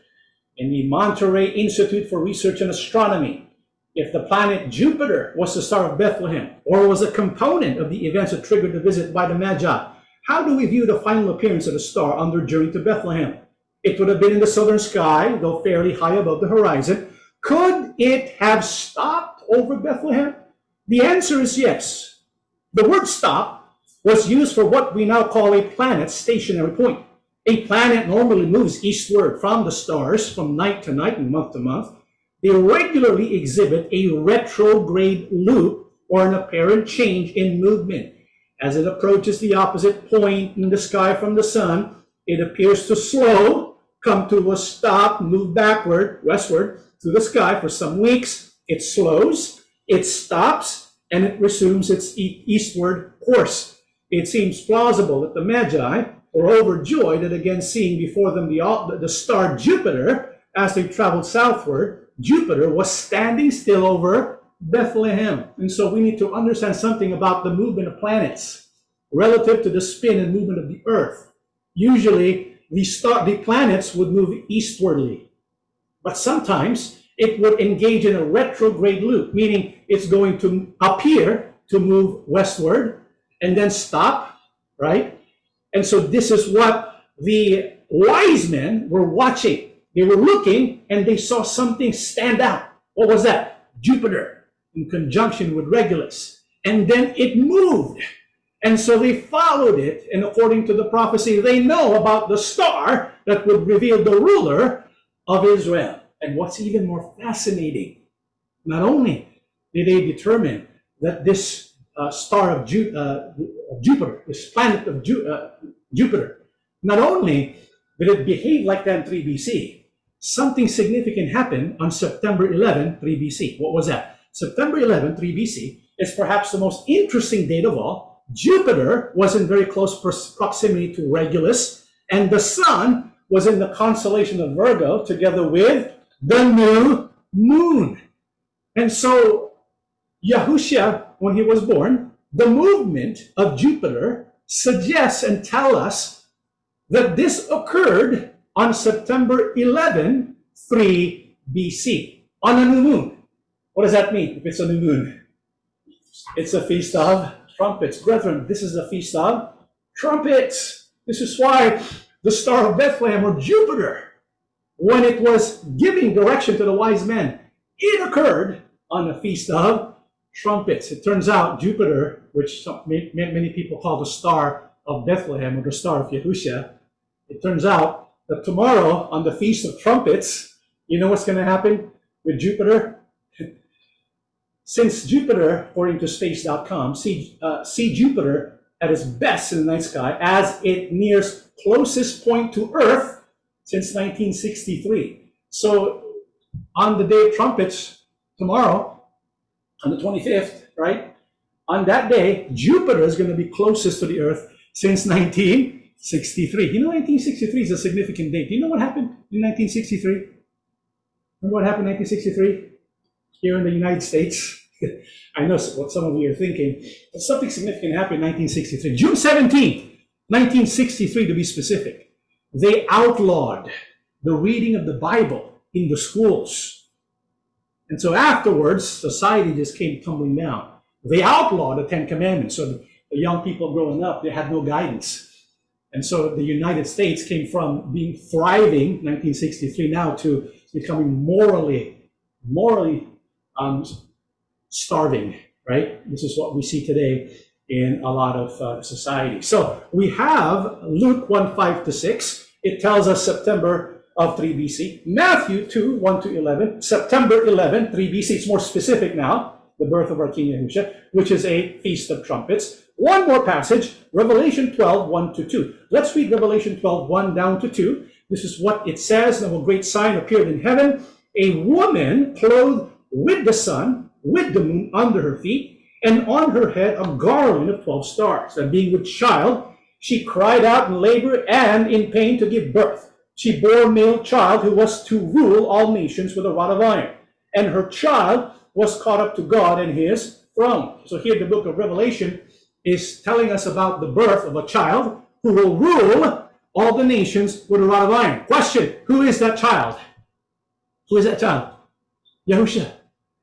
[SPEAKER 1] in the Monterey Institute for Research in Astronomy. If the planet Jupiter was the star of Bethlehem or was a component of the events that triggered the visit by the Magi, how do we view the final appearance of the star on their journey to Bethlehem? It would have been in the southern sky, though fairly high above the horizon. Could it have stopped over Bethlehem? The answer is yes. The word stop was used for what we now call a planet's stationary point. A planet normally moves eastward from the stars from night to night and month to month. They regularly exhibit a retrograde loop or an apparent change in movement. As it approaches the opposite point in the sky from the sun, it appears to slow, come to a stop, move backward, westward through the sky for some weeks. It slows, it stops, and it resumes its eastward course. It seems plausible that the Magi were overjoyed at again seeing before them the, the star Jupiter as they traveled southward. Jupiter was standing still over Bethlehem. And so we need to understand something about the movement of planets relative to the spin and movement of the earth. Usually, the, star, the planets would move eastwardly, but sometimes it would engage in a retrograde loop, meaning it's going to appear to move westward and then stop, right? And so this is what the wise men were watching. They were looking and they saw something stand out. What was that? Jupiter in conjunction with Regulus. And then it moved. And so they followed it. And according to the prophecy, they know about the star that would reveal the ruler of Israel. And what's even more fascinating, not only did they determine that this uh, star of, Ju- uh, of Jupiter, this planet of Ju- uh, Jupiter, not only did it behave like that in 3 BC, something significant happened on September 11, 3 BC. What was that? September 11, 3 BC is perhaps the most interesting date of all. Jupiter was in very close proximity to Regulus, and the sun was in the constellation of Virgo together with the new moon. And so Yahushua, when he was born, the movement of Jupiter suggests and tell us that this occurred on September 11, 3 BC, on a new moon. What does that mean if it's a new moon? It's a feast of trumpets. Brethren, this is a feast of trumpets. This is why the Star of Bethlehem or Jupiter, when it was giving direction to the wise men, it occurred on the feast of trumpets. It turns out Jupiter, which many people call the Star of Bethlehem or the Star of Yahusha, it turns out that tomorrow on the Feast of Trumpets, you know what's going to happen with Jupiter? Since Jupiter, according to space.com, see, uh, see Jupiter at its best in the night sky as it nears closest point to Earth since 1963. So on the day of trumpets, tomorrow, on the 25th, right? On that day, Jupiter is going to be closest to the Earth since 1963. You know, 1963 is a significant date. Do you know what happened in 1963? Remember what happened in 1963 here in the United States? [laughs] I know what some of you are thinking, but something significant happened in 1963. June 17th, 1963 to be specific. They outlawed the reading of the Bible in the schools. And so afterwards, society just came tumbling down. They outlawed the Ten Commandments. So the young people growing up, they had no guidance. And so the United States came from being thriving, 1963, now to becoming morally, morally um, starving, right? This is what we see today in a lot of uh, society. So we have Luke 1 5 to 6. It tells us September of 3 BC. Matthew 2 1 to 11. September 11, 3 BC. It's more specific now. The birth of our King Yahushua, which is a feast of trumpets. One more passage, Revelation 12 1 to 2. Let's read Revelation 12 1 down to 2. This is what it says. Now, a great sign appeared in heaven a woman clothed with the sun, with the moon under her feet and on her head a garland of 12 stars. And being with child, she cried out in labor and in pain to give birth. She bore a male child who was to rule all nations with a rod of iron. And her child was caught up to God and his throne. So here the book of Revelation is telling us about the birth of a child who will rule all the nations with a rod of iron. Question, who is that child? Who is that child? Yahusha.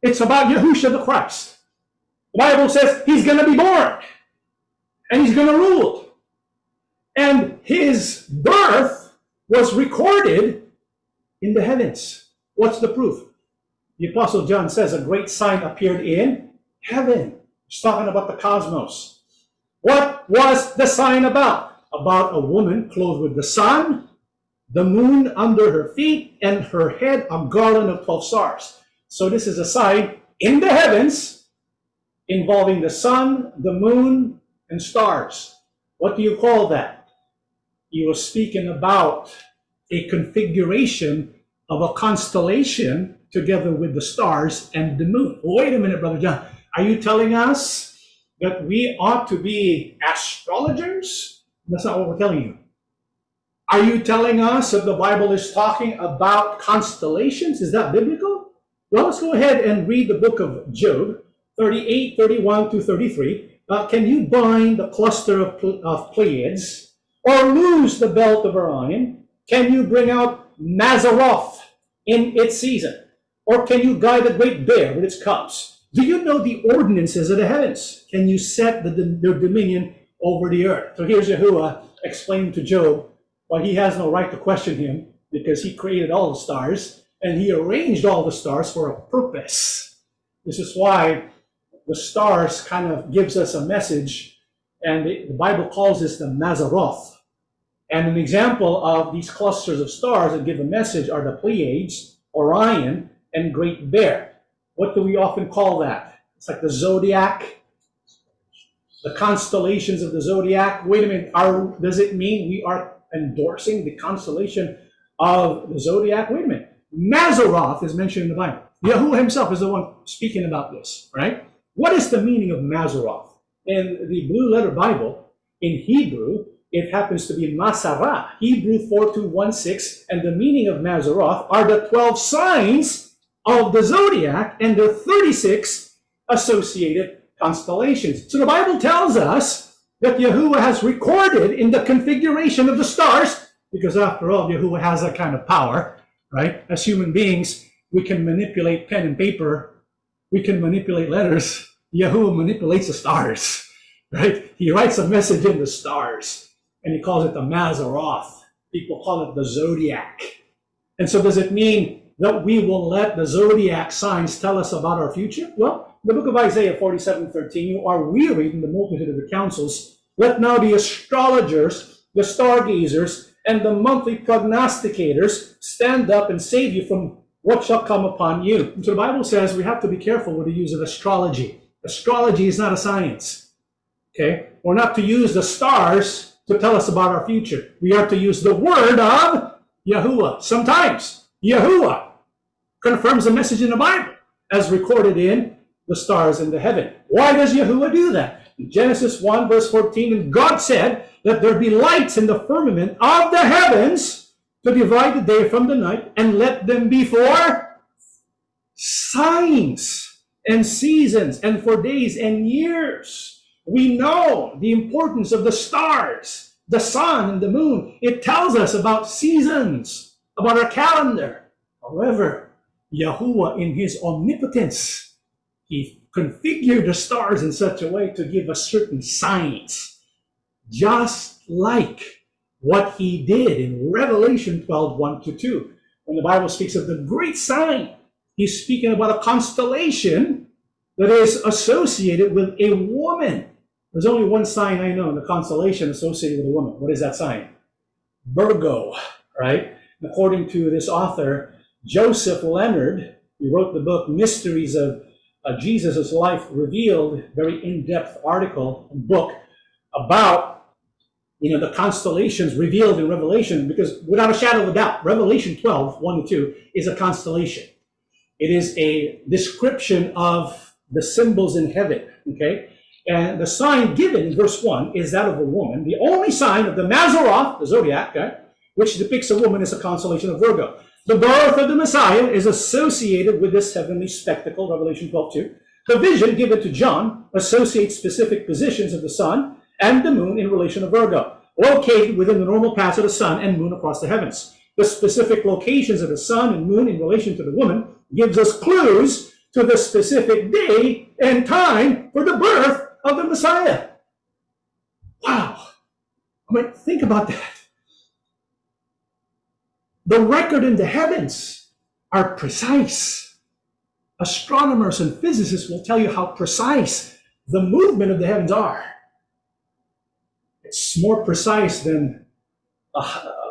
[SPEAKER 1] It's about Yahusha the Christ. The Bible says he's going to be born and he's going to rule. And his birth was recorded in the heavens. What's the proof? The Apostle John says a great sign appeared in heaven. He's talking about the cosmos. What was the sign about? About a woman clothed with the sun, the moon under her feet, and her head a garland of 12 stars. So this is a sign in the heavens involving the sun, the moon, and stars. What do you call that? You are speaking about a configuration of a constellation together with the stars and the moon. Wait a minute, Brother John. Are you telling us that we ought to be astrologers? That's not what we're telling you. Are you telling us that the Bible is talking about constellations? Is that biblical? Well, let's go ahead and read the book of Job, 38, 31 to 33. Uh, can you bind the cluster of, of Pleiades or loose the belt of Orion? Can you bring out Mazzaroth in its season? Or can you guide the great bear with its cubs? Do you know the ordinances of the heavens? Can you set the, the, their dominion over the earth? So here's Yahuwah explaining to Job why he has no right to question him because he created all the stars and he arranged all the stars for a purpose. This is why the stars kind of gives us a message, and the, Bible calls this the Mazzaroth. And an example of these clusters of stars that give a message are the Pleiades, Orion, and Great Bear. What do we often call that? It's like the zodiac, the constellations of the zodiac. Wait a minute, are, does it mean we are endorsing the constellation of the zodiac? Wait a minute. Mazaroth is mentioned in the Bible. Yahuwah himself is the one speaking about this, right? What is the meaning of Mazaroth? In the Blue Letter Bible, in Hebrew, it happens to be Mazzarah, Hebrew 4216, and the meaning of Mazaroth are the 12 signs of the zodiac and the 36 associated constellations. So the Bible tells us that Yahuwah has recorded in the configuration of the stars, because after all, Yahuwah has that kind of power, right? As human beings, we can manipulate pen and paper, we can manipulate letters. Yahuwah manipulates the stars, [laughs] right? He writes a message in the stars and he calls it the Mazaroth. People call it the zodiac. And so, does it mean that we will let the zodiac signs tell us about our future? Well, the book of Isaiah 47 13, you are wearied in the multitude of the councils. Let now the astrologers, the stargazers, and the monthly prognosticators stand up and save you from what shall come upon you. And so the Bible says we have to be careful with the use of astrology. Astrology is not a science. Okay? We're not to use the stars to tell us about our future. We are to use the word of Yahuwah. Sometimes Yahuwah confirms a message in the Bible as recorded in the stars in the heaven. Why does Yahuwah do that? In Genesis 1 verse 14, and God said that there be lights in the firmament of the heavens to divide the day from the night and let them be for signs and seasons and for days and years we know the importance of the stars, the sun, and the moon. It tells us about seasons, about our calendar. However, Yahuwah, in his omnipotence, he configured the stars in such a way to give us certain signs, just like what he did in Revelation 12 1 to 2. When the Bible speaks of the great sign, he's speaking about a constellation that is associated with a woman there's only one sign I know in the constellation associated with a woman. What is that sign? Virgo, right? According to this author, Joseph Leonard, he wrote the book Mysteries of uh, Jesus' Life Revealed, very in-depth article and book about you know the constellations revealed in Revelation, because without a shadow of a doubt, Revelation 12, 1 to 2, is a constellation. It is a description of the symbols in heaven. Okay? And the sign given in verse 1 is that of a woman. The only sign of the Mazaroth, the zodiac, okay, which depicts a woman, is a constellation of Virgo. The birth of the Messiah is associated with this heavenly spectacle, Revelation 12 2. The vision given to John associates specific positions of the sun and the moon in relation to Virgo, located within the normal paths of the sun and moon across the heavens. The specific locations of the sun and moon in relation to the woman gives us clues to the specific day and time for the birth of the Messiah. Wow. I mean, think about that. The record in the heavens are precise. Astronomers and physicists will tell you how precise the movement of the heavens are. It's more precise than a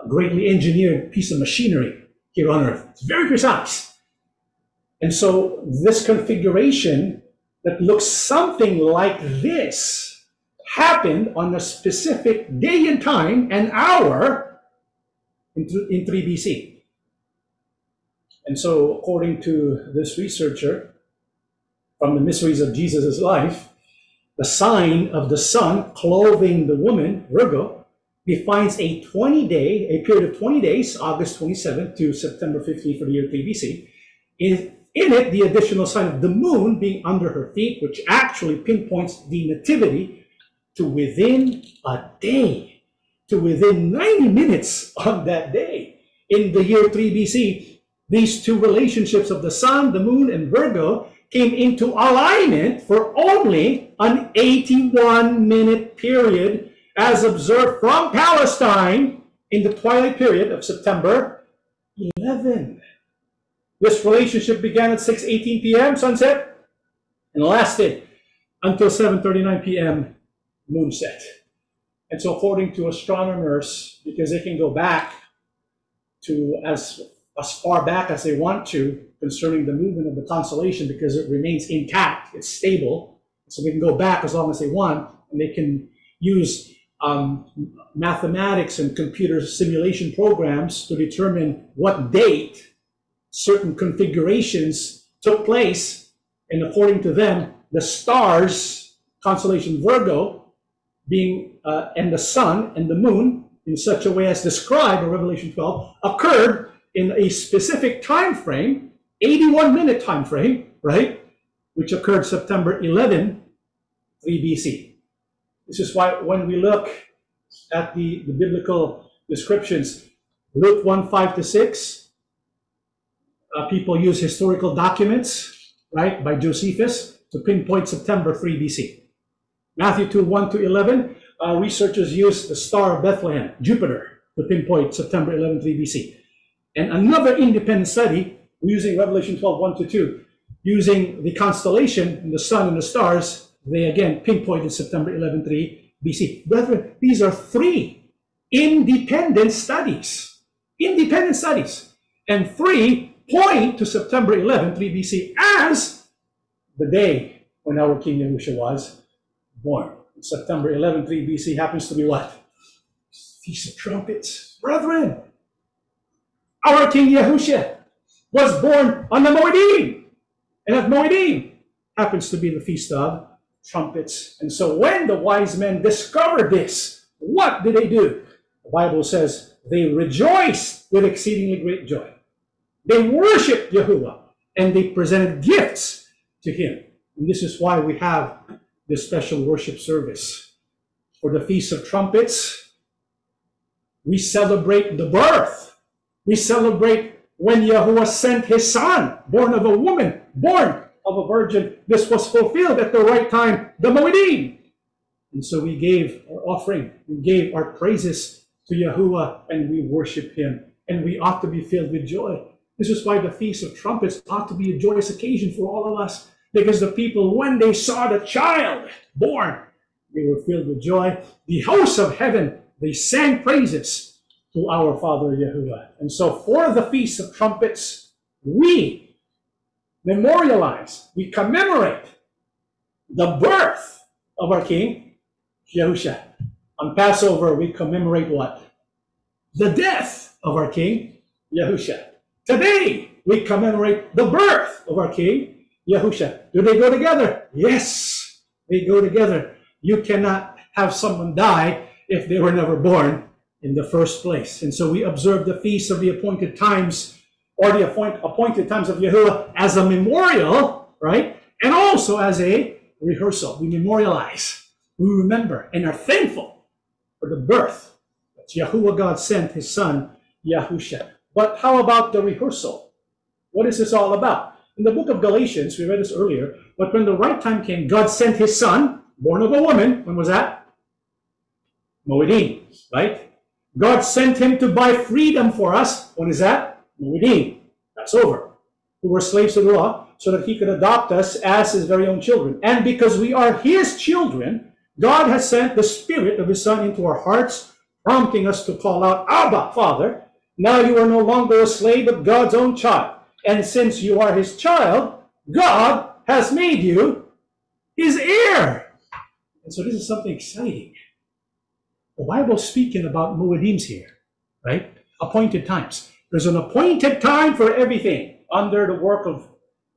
[SPEAKER 1] greatly engineered piece of machinery here on Earth. It's very precise. And so this configuration that looks something like this happened on a specific day and time and hour in, in 3 BC. And so, according to this researcher from the mysteries of Jesus' life, the sign of the sun clothing the woman, Virgo, defines a 20 day, a period of 20 days, August 27th to September 15th for the year 3 BC, in in it, the additional sign of the moon being under her feet, which actually pinpoints the nativity to within a day, to within 90 minutes of that day. In the year 3 BC, these two relationships of the sun, the moon, and Virgo came into alignment for only an 81 minute period as observed from Palestine in the twilight period of September 11. This relationship began at 6.18 p.m. sunset and lasted until 7.39 p.m. moonset. And so according to astronomers, because they can go back to as as far back as they want to concerning the movement of the constellation because it remains intact, it's stable. So they can go back as long as they want, and they can use um, mathematics and computer simulation programs to determine what date certain configurations took place. And according to them, the stars, constellation Virgo, being uh, and the sun and the moon in such a way as described in Revelation 12 occurred in a specific time frame, 81 minute time frame, right? Which occurred September 11, 3 BC. This is why when we look at the, the biblical descriptions, Luke 1 5 to 6, uh, people use historical documents, right, by Josephus to pinpoint September 3 BC. Matthew 2 1 to 11, uh, researchers use the star of Bethlehem, Jupiter, to pinpoint September 11 3 BC. And another independent study using Revelation 12 1 to 2, using the constellation and the sun and the stars they again pinpointed September 11, 3 BC. Brethren, these are three independent studies. Independent studies. And three point to September 11, 3 BC as the day when our King Yahushua was born. September 11, 3 BC happens to be what? Feast of Trumpets. Brethren, our King Yahushua was born on the Moedim. And at Moedim happens to be the feast of trumpets. And so when the wise men discovered this, what did they do? The Bible says they rejoiced with exceedingly great joy. They worshiped Yahuwah and they presented gifts to him. And this is why we have this special worship service. For the Feast of Trumpets, we celebrate the birth. We celebrate when Yahuwah sent his son, born of a woman, born of a virgin, this was fulfilled at the right time, the Moedim. And so we gave our offering, we gave our praises to Yahuwah, and we worship him. And we ought to be filled with joy. This is why the Feast of Trumpets ought to be a joyous occasion for all of us. Because the people, when they saw the child born, they were filled with joy. The hosts of heaven, they sang praises to our Father Yahuwah. And so for the Feast of Trumpets, we memorialize, we commemorate the birth of our King, Yahusha. On Passover, we commemorate what? The death of our King, Yahusha. Today, we commemorate the birth of our King, Yahusha. Do they go together? Yes, they go together. You cannot have someone die if they were never born in the first place. And so we observe the feast of the appointed times or the appoint, appointed times of Yahuwah as a memorial, right? And also as a rehearsal. We memorialize, we remember, and are thankful for the birth that Yahuwah God sent his son, Yahusha. But how about the rehearsal? What is this all about? In the book of Galatians, we read this earlier, but when the right time came, God sent his son, born of a woman. When was that? Moedim, right? God sent him to buy freedom for us. When is that? Moedim, that's over, who were slaves to the law, so that he could adopt us as his very own children. And because we are his children, God has sent the Spirit of his Son into our hearts, prompting us to call out, Abba, Father. Now you are no longer a slave, but God's own child. And since you are his child, God has made you his heir. And so this is something exciting. The Bible's speaking about Moedims here, right? Appointed times. There's an appointed time for everything under the work of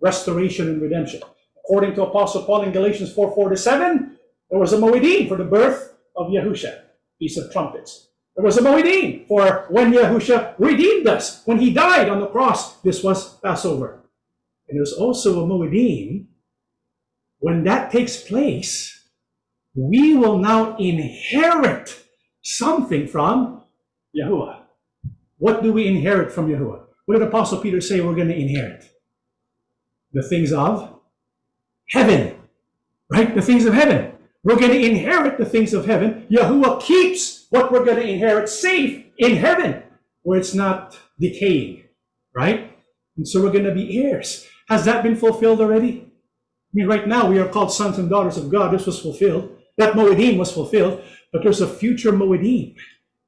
[SPEAKER 1] restoration and redemption. According to Apostle Paul in Galatians 4 4 to 7, there was a Moedim for the birth of Yahusha, Feast of Trumpets. There was a Moedim for when Yahusha redeemed us, when he died on the cross. This was Passover. And there's also a Moedim. When that takes place, we will now inherit something from Yahuwah. What do we inherit from Yahuwah? What did Apostle Peter say we're going to inherit? The things of heaven, right? The things of heaven. We're going to inherit the things of heaven. Yahuwah keeps what we're going to inherit safe in heaven, where it's not decaying, right? And so we're going to be heirs. Has that been fulfilled already? I mean, right now we are called sons and daughters of God. This was fulfilled. That Moedim was fulfilled, but there's a future Moedim.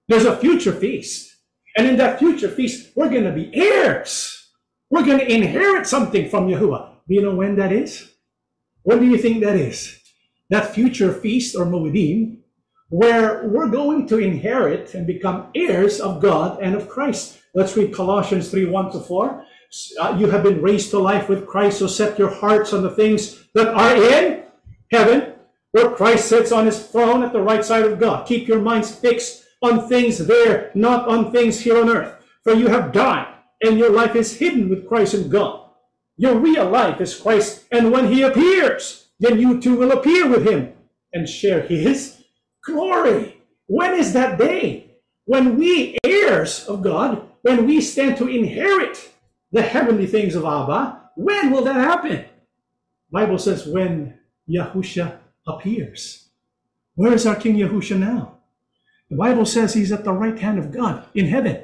[SPEAKER 1] There's a future feast. And in that future feast, we're going to be heirs. We're going to inherit something from Yahuwah. Do you know when that is? When do you think that is? That future feast or Moedim, where we're going to inherit and become heirs of God and of Christ. Let's read Colossians 3 1 to 4. Uh, you have been raised to life with Christ, so set your hearts on the things that are in heaven, where Christ sits on his throne at the right side of God. Keep your minds fixed on things there, not on things here on earth. For you have died, and your life is hidden with Christ in God. Your real life is Christ, and when he appears, then you too will appear with him and share his glory. When is that day? When we, heirs of God, when we stand to inherit the heavenly things of Abba, when will that happen? Bible says when Yahusha appears. Where is our King Yahusha now? The Bible says he's at the right hand of God in heaven.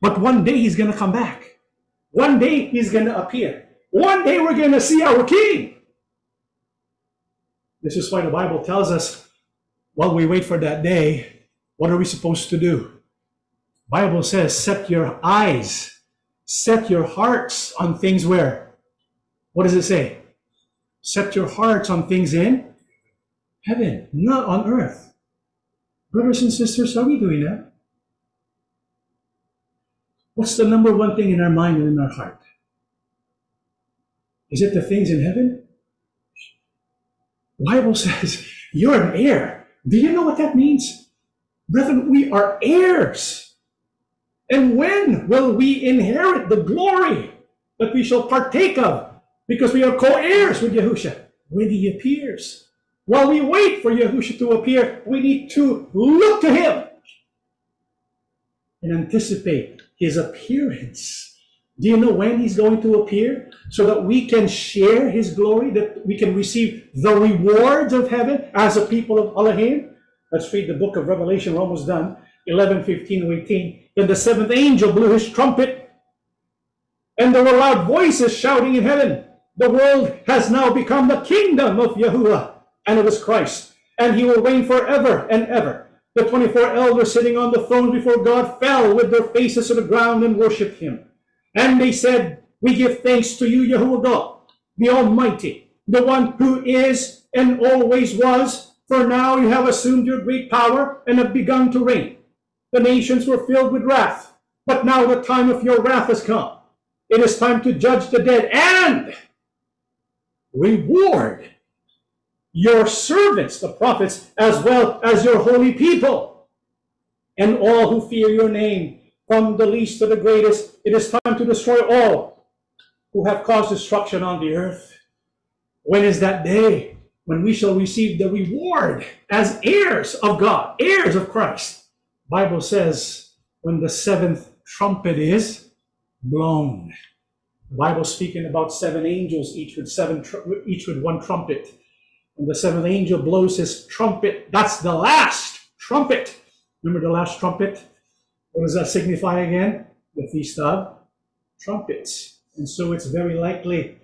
[SPEAKER 1] But one day he's going to come back. One day he's going to appear. One day we're going to see our King. This is why the Bible tells us while we wait for that day, what are we supposed to do? Bible says, set your eyes, set your hearts on things where? What does it say? Set your hearts on things in heaven, not on earth. Brothers and sisters, are we doing that? What's the number one thing in our mind and in our heart? Is it the things in heaven? Bible [laughs] says you're an heir. Do you know what that means? Brethren, we are heirs. And when will we inherit the glory that we shall partake of? Because we are co-heirs with Yahusha when he appears. While we wait for Yahusha to appear, we need to look to him and anticipate his appearance. Do you know when he's going to appear? So that we can share his glory, that we can receive the rewards of heaven as a people of Elohim. Let's read the book of Revelation. We're almost done. 11, 15, 18. Then the seventh angel blew his trumpet, and there were loud voices shouting in heaven. The world has now become the kingdom of Yahuwah and of his Christ, and he will reign forever and ever. The 24 elders sitting on the throne before God fell with their faces to the ground and worshiped him. And they said, We give thanks to you, Yahuwah God, the Almighty, the one who is and always was, for now you have assumed your great power and have begun to reign. The nations were filled with wrath, but now the time of your wrath has come. It is time to judge the dead and reward your servants, the prophets, as well as your holy people, and all who fear your name from the least to the greatest. It is time to destroy all who have caused destruction on the earth. When is that day when we shall receive the reward as heirs of God, heirs of Christ? Bible says when the seventh trumpet is blown. The Bible speaking about seven angels, each with seven, each with one trumpet. When the seventh angel blows his trumpet, that's the last trumpet. Remember the last trumpet? What does that signify again? The Feast of Trumpets. And so it's very likely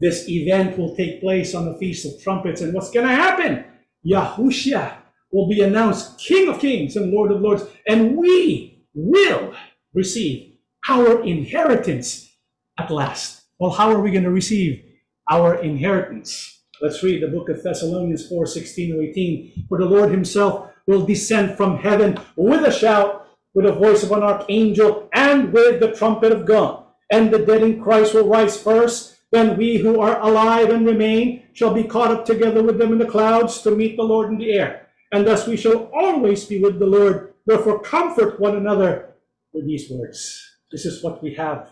[SPEAKER 1] this event will take place on the Feast of Trumpets. And what's going to happen? Yahushua will be announced King of Kings and Lord of Lords, and we will receive our inheritance at last. Well, how are we going to receive our inheritance? Let's read the book of Thessalonians 4 16 to 18. For the Lord himself will descend from heaven with a shout with the voice of an archangel and with the trumpet of God. And the dead in Christ will rise first. Then we who are alive and remain shall be caught up together with them in the clouds to meet the Lord in the air. And thus we shall always be with the Lord. Therefore, comfort one another with these words. This is what we have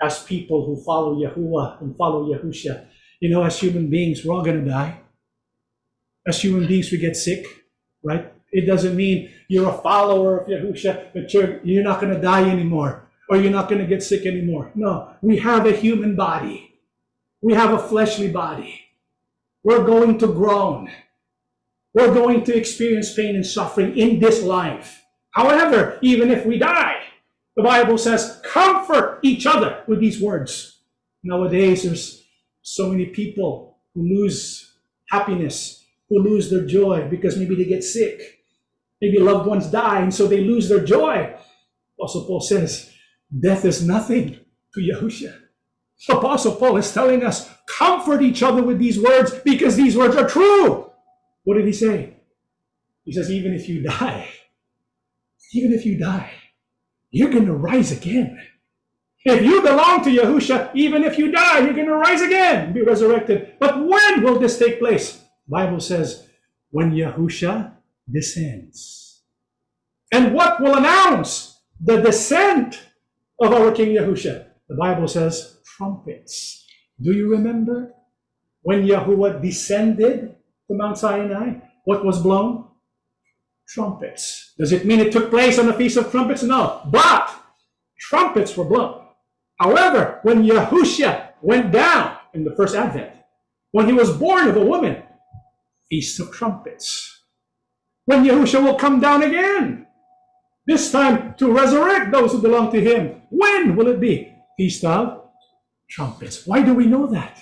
[SPEAKER 1] as people who follow Yahuwah and follow Yahusha. You know, as human beings, we're all going to die. As human beings, we get sick, right? It doesn't mean you're a follower of Yahusha, but you're, you're not going to die anymore or you're not going to get sick anymore. No, we have a human body. We have a fleshly body. We're going to groan. We're going to experience pain and suffering in this life. However, even if we die, the Bible says, comfort each other with these words. Nowadays, there's so many people who lose happiness, who lose their joy because maybe they get sick Maybe loved ones die, and so they lose their joy. Apostle Paul says, death is nothing to Yahusha. Apostle Paul is telling us, comfort each other with these words because these words are true. What did he say? He says, even if you die, even if you die, you're going to rise again. If you belong to Yahusha, even if you die, you're going to rise again, be resurrected. But when will this take place? Bible says, when Yahusha descends. And what will announce the descent of our King Yahusha? The Bible says, trumpets. Do you remember when Yahuwah descended to Mount Sinai? What was blown? Trumpets. Does it mean it took place on the Feast of Trumpets? No. But trumpets were blown. However, when Yahushua went down in the first advent, when he was born of a woman, Feast of Trumpets. When Yahushua will come down again, this time to resurrect those who belong to him. When will it be? Feast of Trumpets. Why do we know that?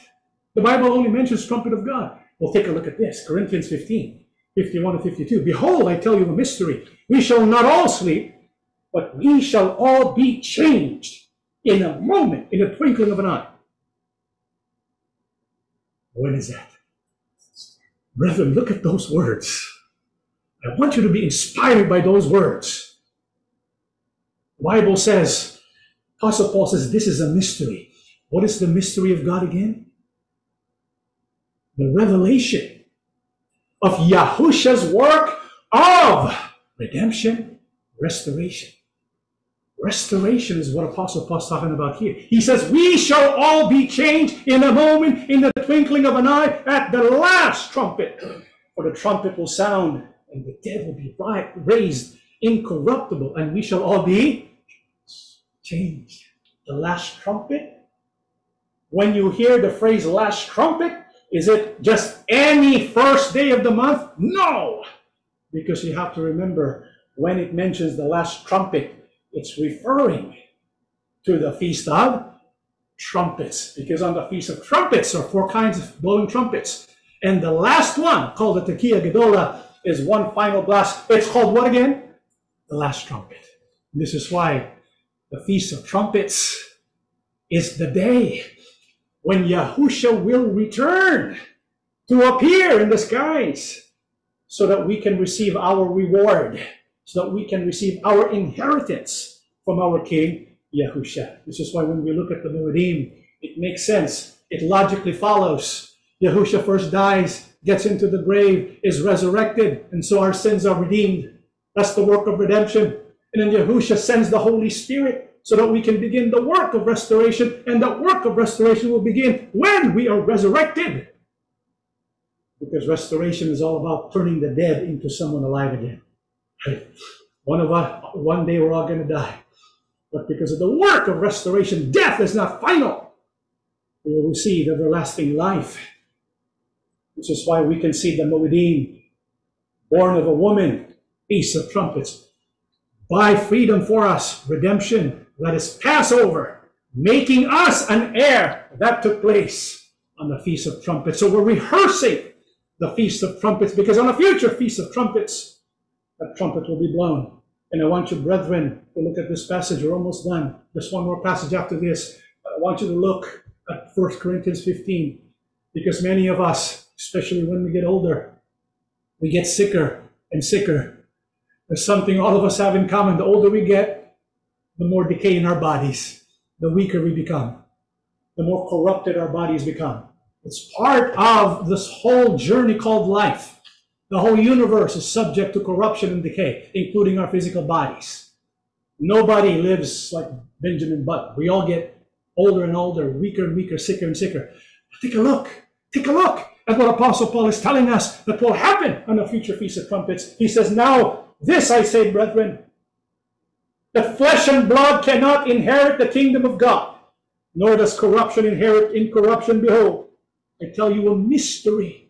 [SPEAKER 1] The Bible only mentions trumpet of God. Well, take a look at this Corinthians 15, 51 and 52. Behold, I tell you a mystery. We shall not all sleep, but we shall all be changed in a moment, in a twinkling of an eye. When is that? Brethren, look at those words. I want you to be inspired by those words. The Bible says, Apostle Paul says, this is a mystery. What is the mystery of God again? The revelation of Yahusha's work of redemption, restoration. Restoration is what Apostle Paul's talking about here. He says, We shall all be changed in a moment, in the twinkling of an eye, at the last trumpet. For the trumpet will sound, and the dead will be raised incorruptible, and we shall all be changed. The last trumpet. When you hear the phrase last trumpet, is it just any first day of the month? No! Because you have to remember when it mentions the last trumpet, it's referring to the Feast of Trumpets, because on the Feast of Trumpets are four kinds of blowing trumpets. And the last one, called the Tekiah Gedola, is one final blast. It's called what again? The last trumpet. This is why the Feast of Trumpets is the day when Yahusha will return to appear in the skies so that we can receive our reward so that we can receive our inheritance from our King Yahusha. This is why when we look at the Moedim, it makes sense. It logically follows. Yahusha first dies, gets into the grave, is resurrected, and so our sins are redeemed. That's the work of redemption. And then Yahusha sends the Holy Spirit so that we can begin the work of restoration, and that work of restoration will begin when we are resurrected. Because restoration is all about turning the dead into someone alive again. One of us, one day we're all going to die. But because of the work of restoration, death is not final. We will receive everlasting life. This is why we can see the Moedim, born of a woman, Feast of Trumpets. Buy freedom for us, redemption. Let us pass over, making us an heir. That took place on the Feast of Trumpets. So we're rehearsing the Feast of Trumpets because on a future Feast of Trumpets, that trumpet will be blown. And I want you, brethren, to look at this passage. We're almost done. Just one more passage after this. I want you to look at 1 Corinthians 15, because many of us, especially when we get older, we get sicker and sicker. There's something all of us have in common. The older we get, the more decay in our bodies, the weaker we become, the more corrupted our bodies become. It's part of this whole journey called life. The whole universe is subject to corruption and decay, including our physical bodies. Nobody lives like Benjamin Button. We all get older and older, weaker and weaker, sicker and sicker. Take a look. Take a look at what Apostle Paul is telling us that will happen on the future Feast of Trumpets. He says, Now, this I say, brethren, that flesh and blood cannot inherit the kingdom of God, nor does corruption inherit incorruption. Behold, I tell you a mystery.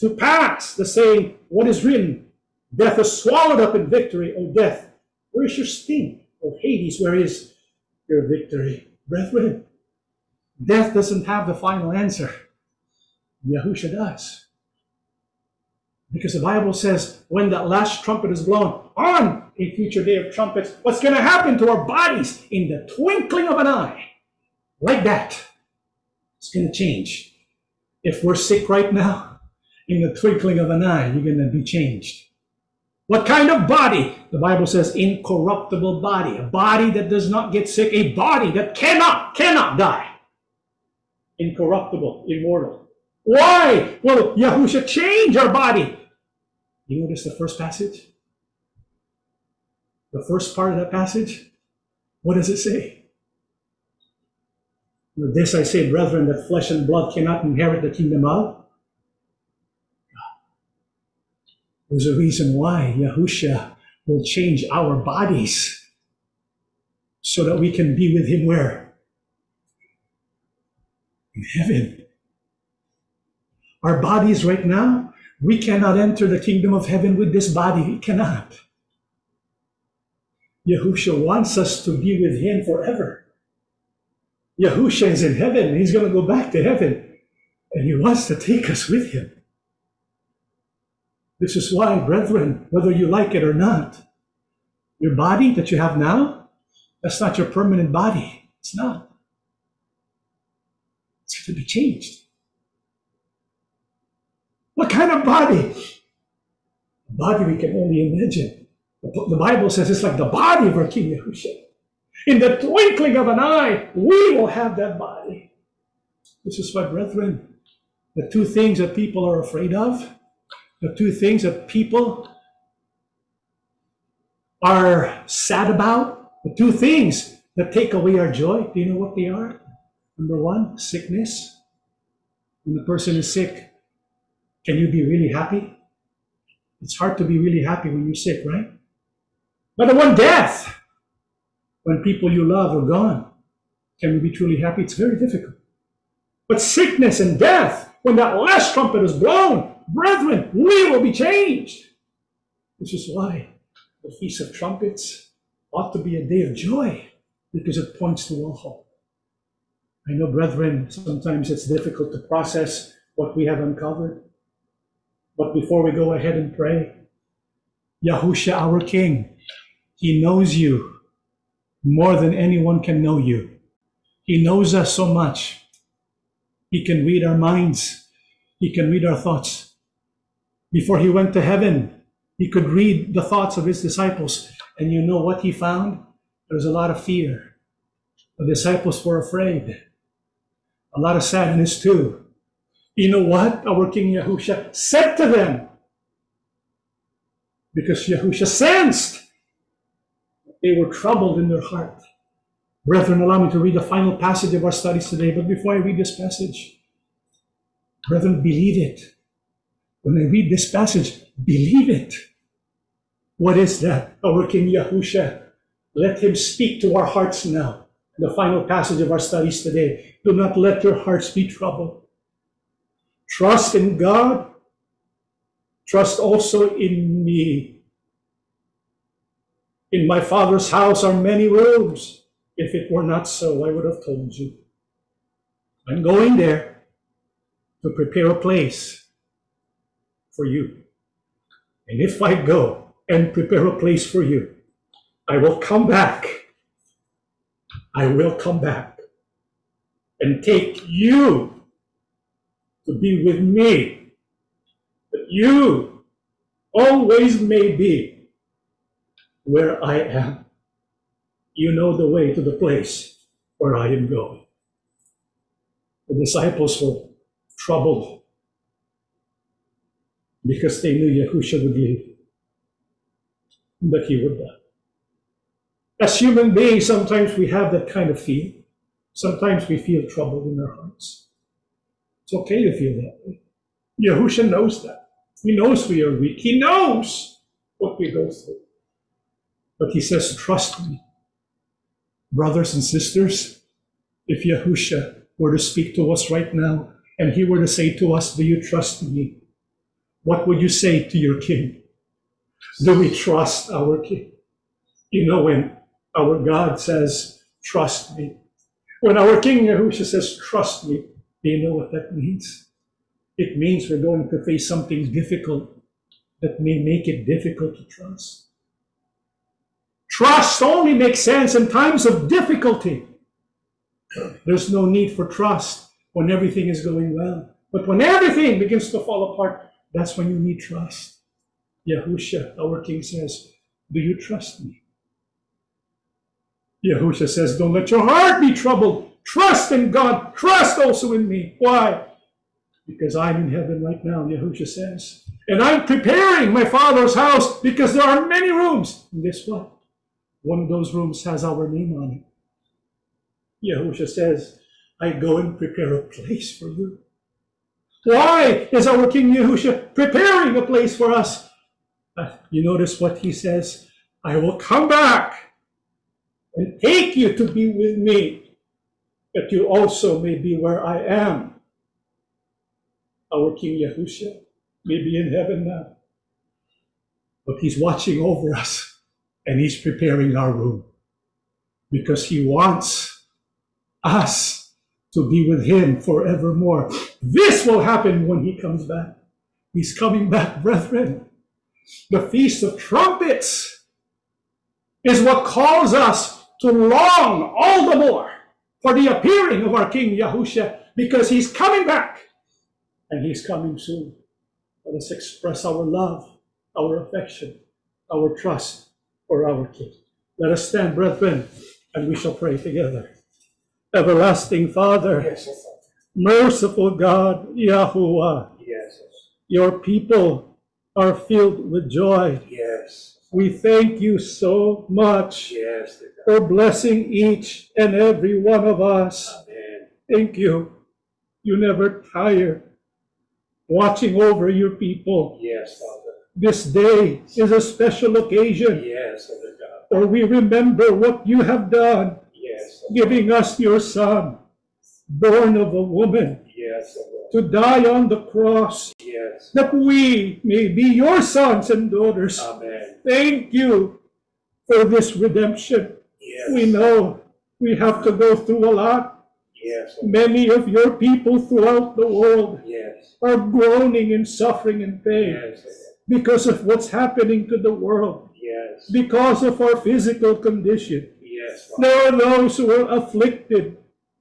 [SPEAKER 1] to pass the saying, What is written? Death is swallowed up in victory, O death. Where is your sting? O Hades, where is your victory? Brethren, death doesn't have the final answer. Yahusha does. Because the Bible says when that last trumpet is blown on a future day of trumpets, what's going to happen to our bodies in the twinkling of an eye? Like that. It's going to change. If we're sick right now, in the twinkling of an eye, you're going to be changed. What kind of body? The Bible says incorruptible body, a body that does not get sick, a body that cannot, cannot die. Incorruptible, immortal. Why? Well, Yahusha changed our body. You notice the first passage? The first part of that passage? What does it say? This I say, brethren, that flesh and blood cannot inherit the kingdom of There's a reason why Yahusha will change our bodies so that we can be with him where? In heaven. Our bodies right now, we cannot enter the kingdom of heaven with this body. We cannot. Yahusha wants us to be with him forever. Yahusha is in heaven. He's going to go back to heaven. And he wants to take us with him. This is why, brethren, whether you like it or not, your body that you have now, that's not your permanent body. It's not. It's going to be changed. What kind of body? A body we can only imagine. The Bible says it's like the body of our King Yahushua. In the twinkling of an eye, we will have that body. This is why, brethren, the two things that people are afraid of the two things that people are sad about, the two things that take away our joy, do you know what they are? Number one, sickness. When the person is sick, can you be really happy? It's hard to be really happy when you're sick, right? Number one, death. When people you love are gone, can you be truly happy? It's very difficult. But sickness and death, when that last trumpet is blown, Brethren, we will be changed. This is why the Feast of Trumpets ought to be a day of joy because it points to all hope. I know, brethren, sometimes it's difficult to process what we have uncovered. But before we go ahead and pray, Yahusha, our King, He knows you more than anyone can know you. He knows us so much. He can read our minds. He can read our thoughts. Before he went to heaven, he could read the thoughts of his disciples. And you know what he found? There was a lot of fear. The disciples were afraid. A lot of sadness too. You know what? Our King Yahusha said to them. Because Yahusha sensed they were troubled in their heart. Brethren, allow me to read the final passage of our studies today. But before I read this passage, brethren, believe it. When I read this passage, believe it. What is that? Our King Yahusha. Let him speak to our hearts now. The final passage of our studies today. Do not let your hearts be troubled. Trust in God. Trust also in me. In my Father's house are many rooms. If it were not so, I would have told you. I'm going there to prepare a place for you. And if I go and prepare a place for you, I will come back. I will come back and take you to be with me, that you always may be where I am. You know the way to the place where I am going. The disciples were troubled because they knew Yahusha would leave, that he would die. As human beings, sometimes we have that kind of feeling. Sometimes we feel troubled in our hearts. It's okay to feel that way. Yahusha knows that. He knows we are weak. He knows what we go through. But he says, trust me. Brothers and sisters, if Yahusha were to speak to us right now and he were to say to us, Do you trust me? What would you say to your king? Do we trust our king? You know, when our God says, Trust me, when our King Yahusha says, Trust me, do you know what that means? It means we're going to face something difficult that may make it difficult to trust. Trust only makes sense in times of difficulty. There's no need for trust when everything is going well. But when everything begins to fall apart, that's when you need trust. Yahusha, our King says, Do you trust me? Yahusha says, Don't let your heart be troubled. Trust in God. Trust also in me. Why? Because I'm in heaven right now, Yahusha says. And I'm preparing my Father's house because there are many rooms. And guess what? One of those rooms has our name on it. Yahusha says, I go and prepare a place for you. Why is our King Yahusha preparing a place for us? Uh, you notice what he says? I will come back and take you to be with me, that you also may be where I am. Our King Yahusha may be in heaven now, but he's watching over us and he's preparing our room because he wants us to be with him forevermore. This will happen when he comes back. He's coming back, brethren. The Feast of Trumpets is what calls us to long all the more for the appearing of our King Yahusha because he's coming back and he's coming soon. Let us express our love, our affection, our trust for our King. Let us stand, brethren, and we shall pray together. Everlasting Father,
[SPEAKER 2] Yes,
[SPEAKER 1] merciful God, Yahuwah,
[SPEAKER 2] yes,
[SPEAKER 1] your people are filled with joy.
[SPEAKER 2] yes,
[SPEAKER 1] We thank you so much
[SPEAKER 2] yes,
[SPEAKER 1] for blessing each and every one of us.
[SPEAKER 2] Amen.
[SPEAKER 1] Thank you. You never tire watching over your people.
[SPEAKER 2] Yes, Father.
[SPEAKER 1] This day is a special occasion
[SPEAKER 2] Yes, Father God.
[SPEAKER 1] where we remember what you have done. Giving us your son, born of a woman,
[SPEAKER 2] yes,
[SPEAKER 1] to die on the cross,
[SPEAKER 2] Yes.
[SPEAKER 1] that we may be your sons and daughters.
[SPEAKER 2] Amen.
[SPEAKER 1] Thank you for this redemption.
[SPEAKER 2] Yes.
[SPEAKER 1] We know we have to go through a lot.
[SPEAKER 2] Yes.
[SPEAKER 1] Many of your people throughout the world
[SPEAKER 2] Yes.
[SPEAKER 1] are groaning and suffering in pain
[SPEAKER 2] Yes.
[SPEAKER 1] Because of what's happening to the world,
[SPEAKER 2] Yes.
[SPEAKER 1] because of our physical condition.
[SPEAKER 2] Yes.
[SPEAKER 1] There are those who are afflicted.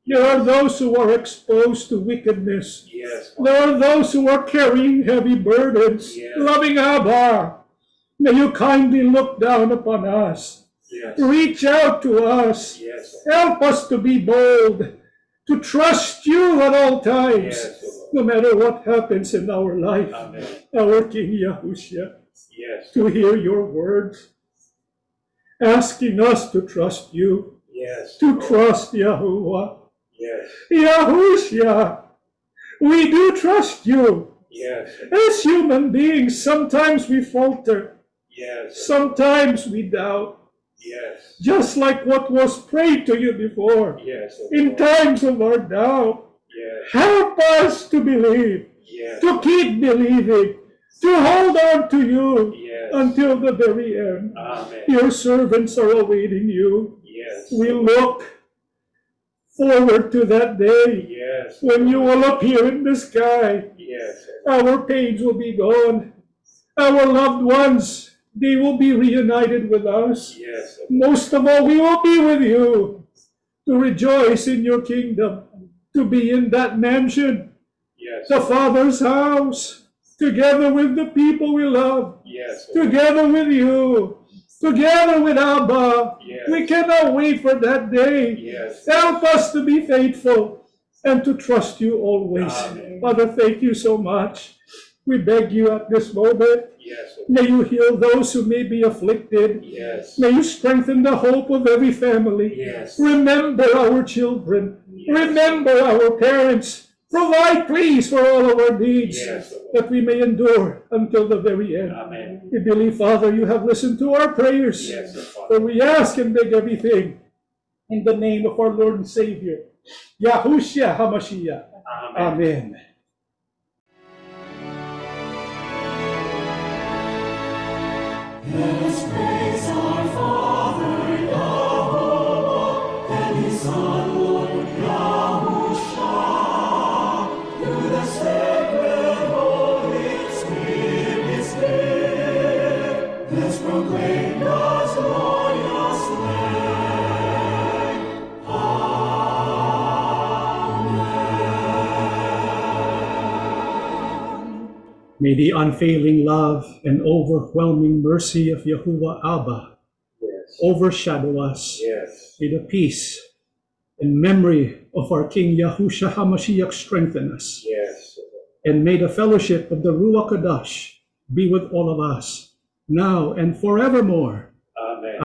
[SPEAKER 1] There are those who are exposed to wickedness.
[SPEAKER 2] Yes.
[SPEAKER 1] There are those who are carrying heavy burdens.
[SPEAKER 2] Yes.
[SPEAKER 1] Loving Abba, may you kindly look down upon us.
[SPEAKER 2] Yes.
[SPEAKER 1] Reach out to us.
[SPEAKER 2] Yes.
[SPEAKER 1] Help us to be bold, to trust you at all times,
[SPEAKER 2] Yes.
[SPEAKER 1] No matter what happens in our life.
[SPEAKER 2] Amen.
[SPEAKER 1] Our King Yahushua,
[SPEAKER 2] Yes.
[SPEAKER 1] to hear your words, asking us to trust you,
[SPEAKER 2] Yes.
[SPEAKER 1] to trust Yahuwah.
[SPEAKER 2] Yes.
[SPEAKER 1] Yahushua, we do trust you.
[SPEAKER 2] Yes.
[SPEAKER 1] As human beings, sometimes we falter,
[SPEAKER 2] Yes.
[SPEAKER 1] sometimes we doubt,
[SPEAKER 2] Yes.
[SPEAKER 1] just like what was prayed to you before.
[SPEAKER 2] Yes.
[SPEAKER 1] In times of our doubt,
[SPEAKER 2] Yes.
[SPEAKER 1] help us to believe,
[SPEAKER 2] Yes.
[SPEAKER 1] to keep believing, to hold on to you
[SPEAKER 2] Yes.
[SPEAKER 1] until the very end.
[SPEAKER 2] Amen.
[SPEAKER 1] Your servants are awaiting you.
[SPEAKER 2] Yes.
[SPEAKER 1] We look forward to that day
[SPEAKER 2] Yes.
[SPEAKER 1] when you will appear in the sky.
[SPEAKER 2] Yes.
[SPEAKER 1] Our pains will be gone. Our loved ones, they will be reunited with us.
[SPEAKER 2] Yes.
[SPEAKER 1] Most of all, we will be with you to rejoice in your kingdom, to be in that mansion,
[SPEAKER 2] Yes.
[SPEAKER 1] the Father's house, together with the people we love,
[SPEAKER 2] Yes.
[SPEAKER 1] together with you, together with Abba.
[SPEAKER 2] Yes.
[SPEAKER 1] We cannot wait for that day.
[SPEAKER 2] Yes.
[SPEAKER 1] Help us to be faithful and to trust you always.
[SPEAKER 2] Amen.
[SPEAKER 1] Father, thank you so much. We beg you at this moment,
[SPEAKER 2] Yes.
[SPEAKER 1] may you heal those who may be afflicted.
[SPEAKER 2] Yes.
[SPEAKER 1] May you strengthen the hope of every family.
[SPEAKER 2] Yes.
[SPEAKER 1] Remember our children.
[SPEAKER 2] Yes.
[SPEAKER 1] Remember our parents. Provide, please, for all of our needs
[SPEAKER 2] Yes.
[SPEAKER 1] that we may endure until the very end.
[SPEAKER 2] Amen.
[SPEAKER 1] We believe, Father, you have listened to our prayers.
[SPEAKER 2] Yes,
[SPEAKER 1] For we ask and beg everything
[SPEAKER 3] In the name of our Lord and Savior, Yahushua HaMashiach.
[SPEAKER 2] Amen.
[SPEAKER 3] Amen.
[SPEAKER 1] May the unfailing love and overwhelming mercy of Yahuwah Abba
[SPEAKER 2] Yes.
[SPEAKER 1] overshadow us.
[SPEAKER 2] Yes.
[SPEAKER 1] May the peace and memory of our King Yahushua HaMashiach strengthen us.
[SPEAKER 2] Yes.
[SPEAKER 1] And may the fellowship of the Ruach Kodesh be with all of us, now and forevermore.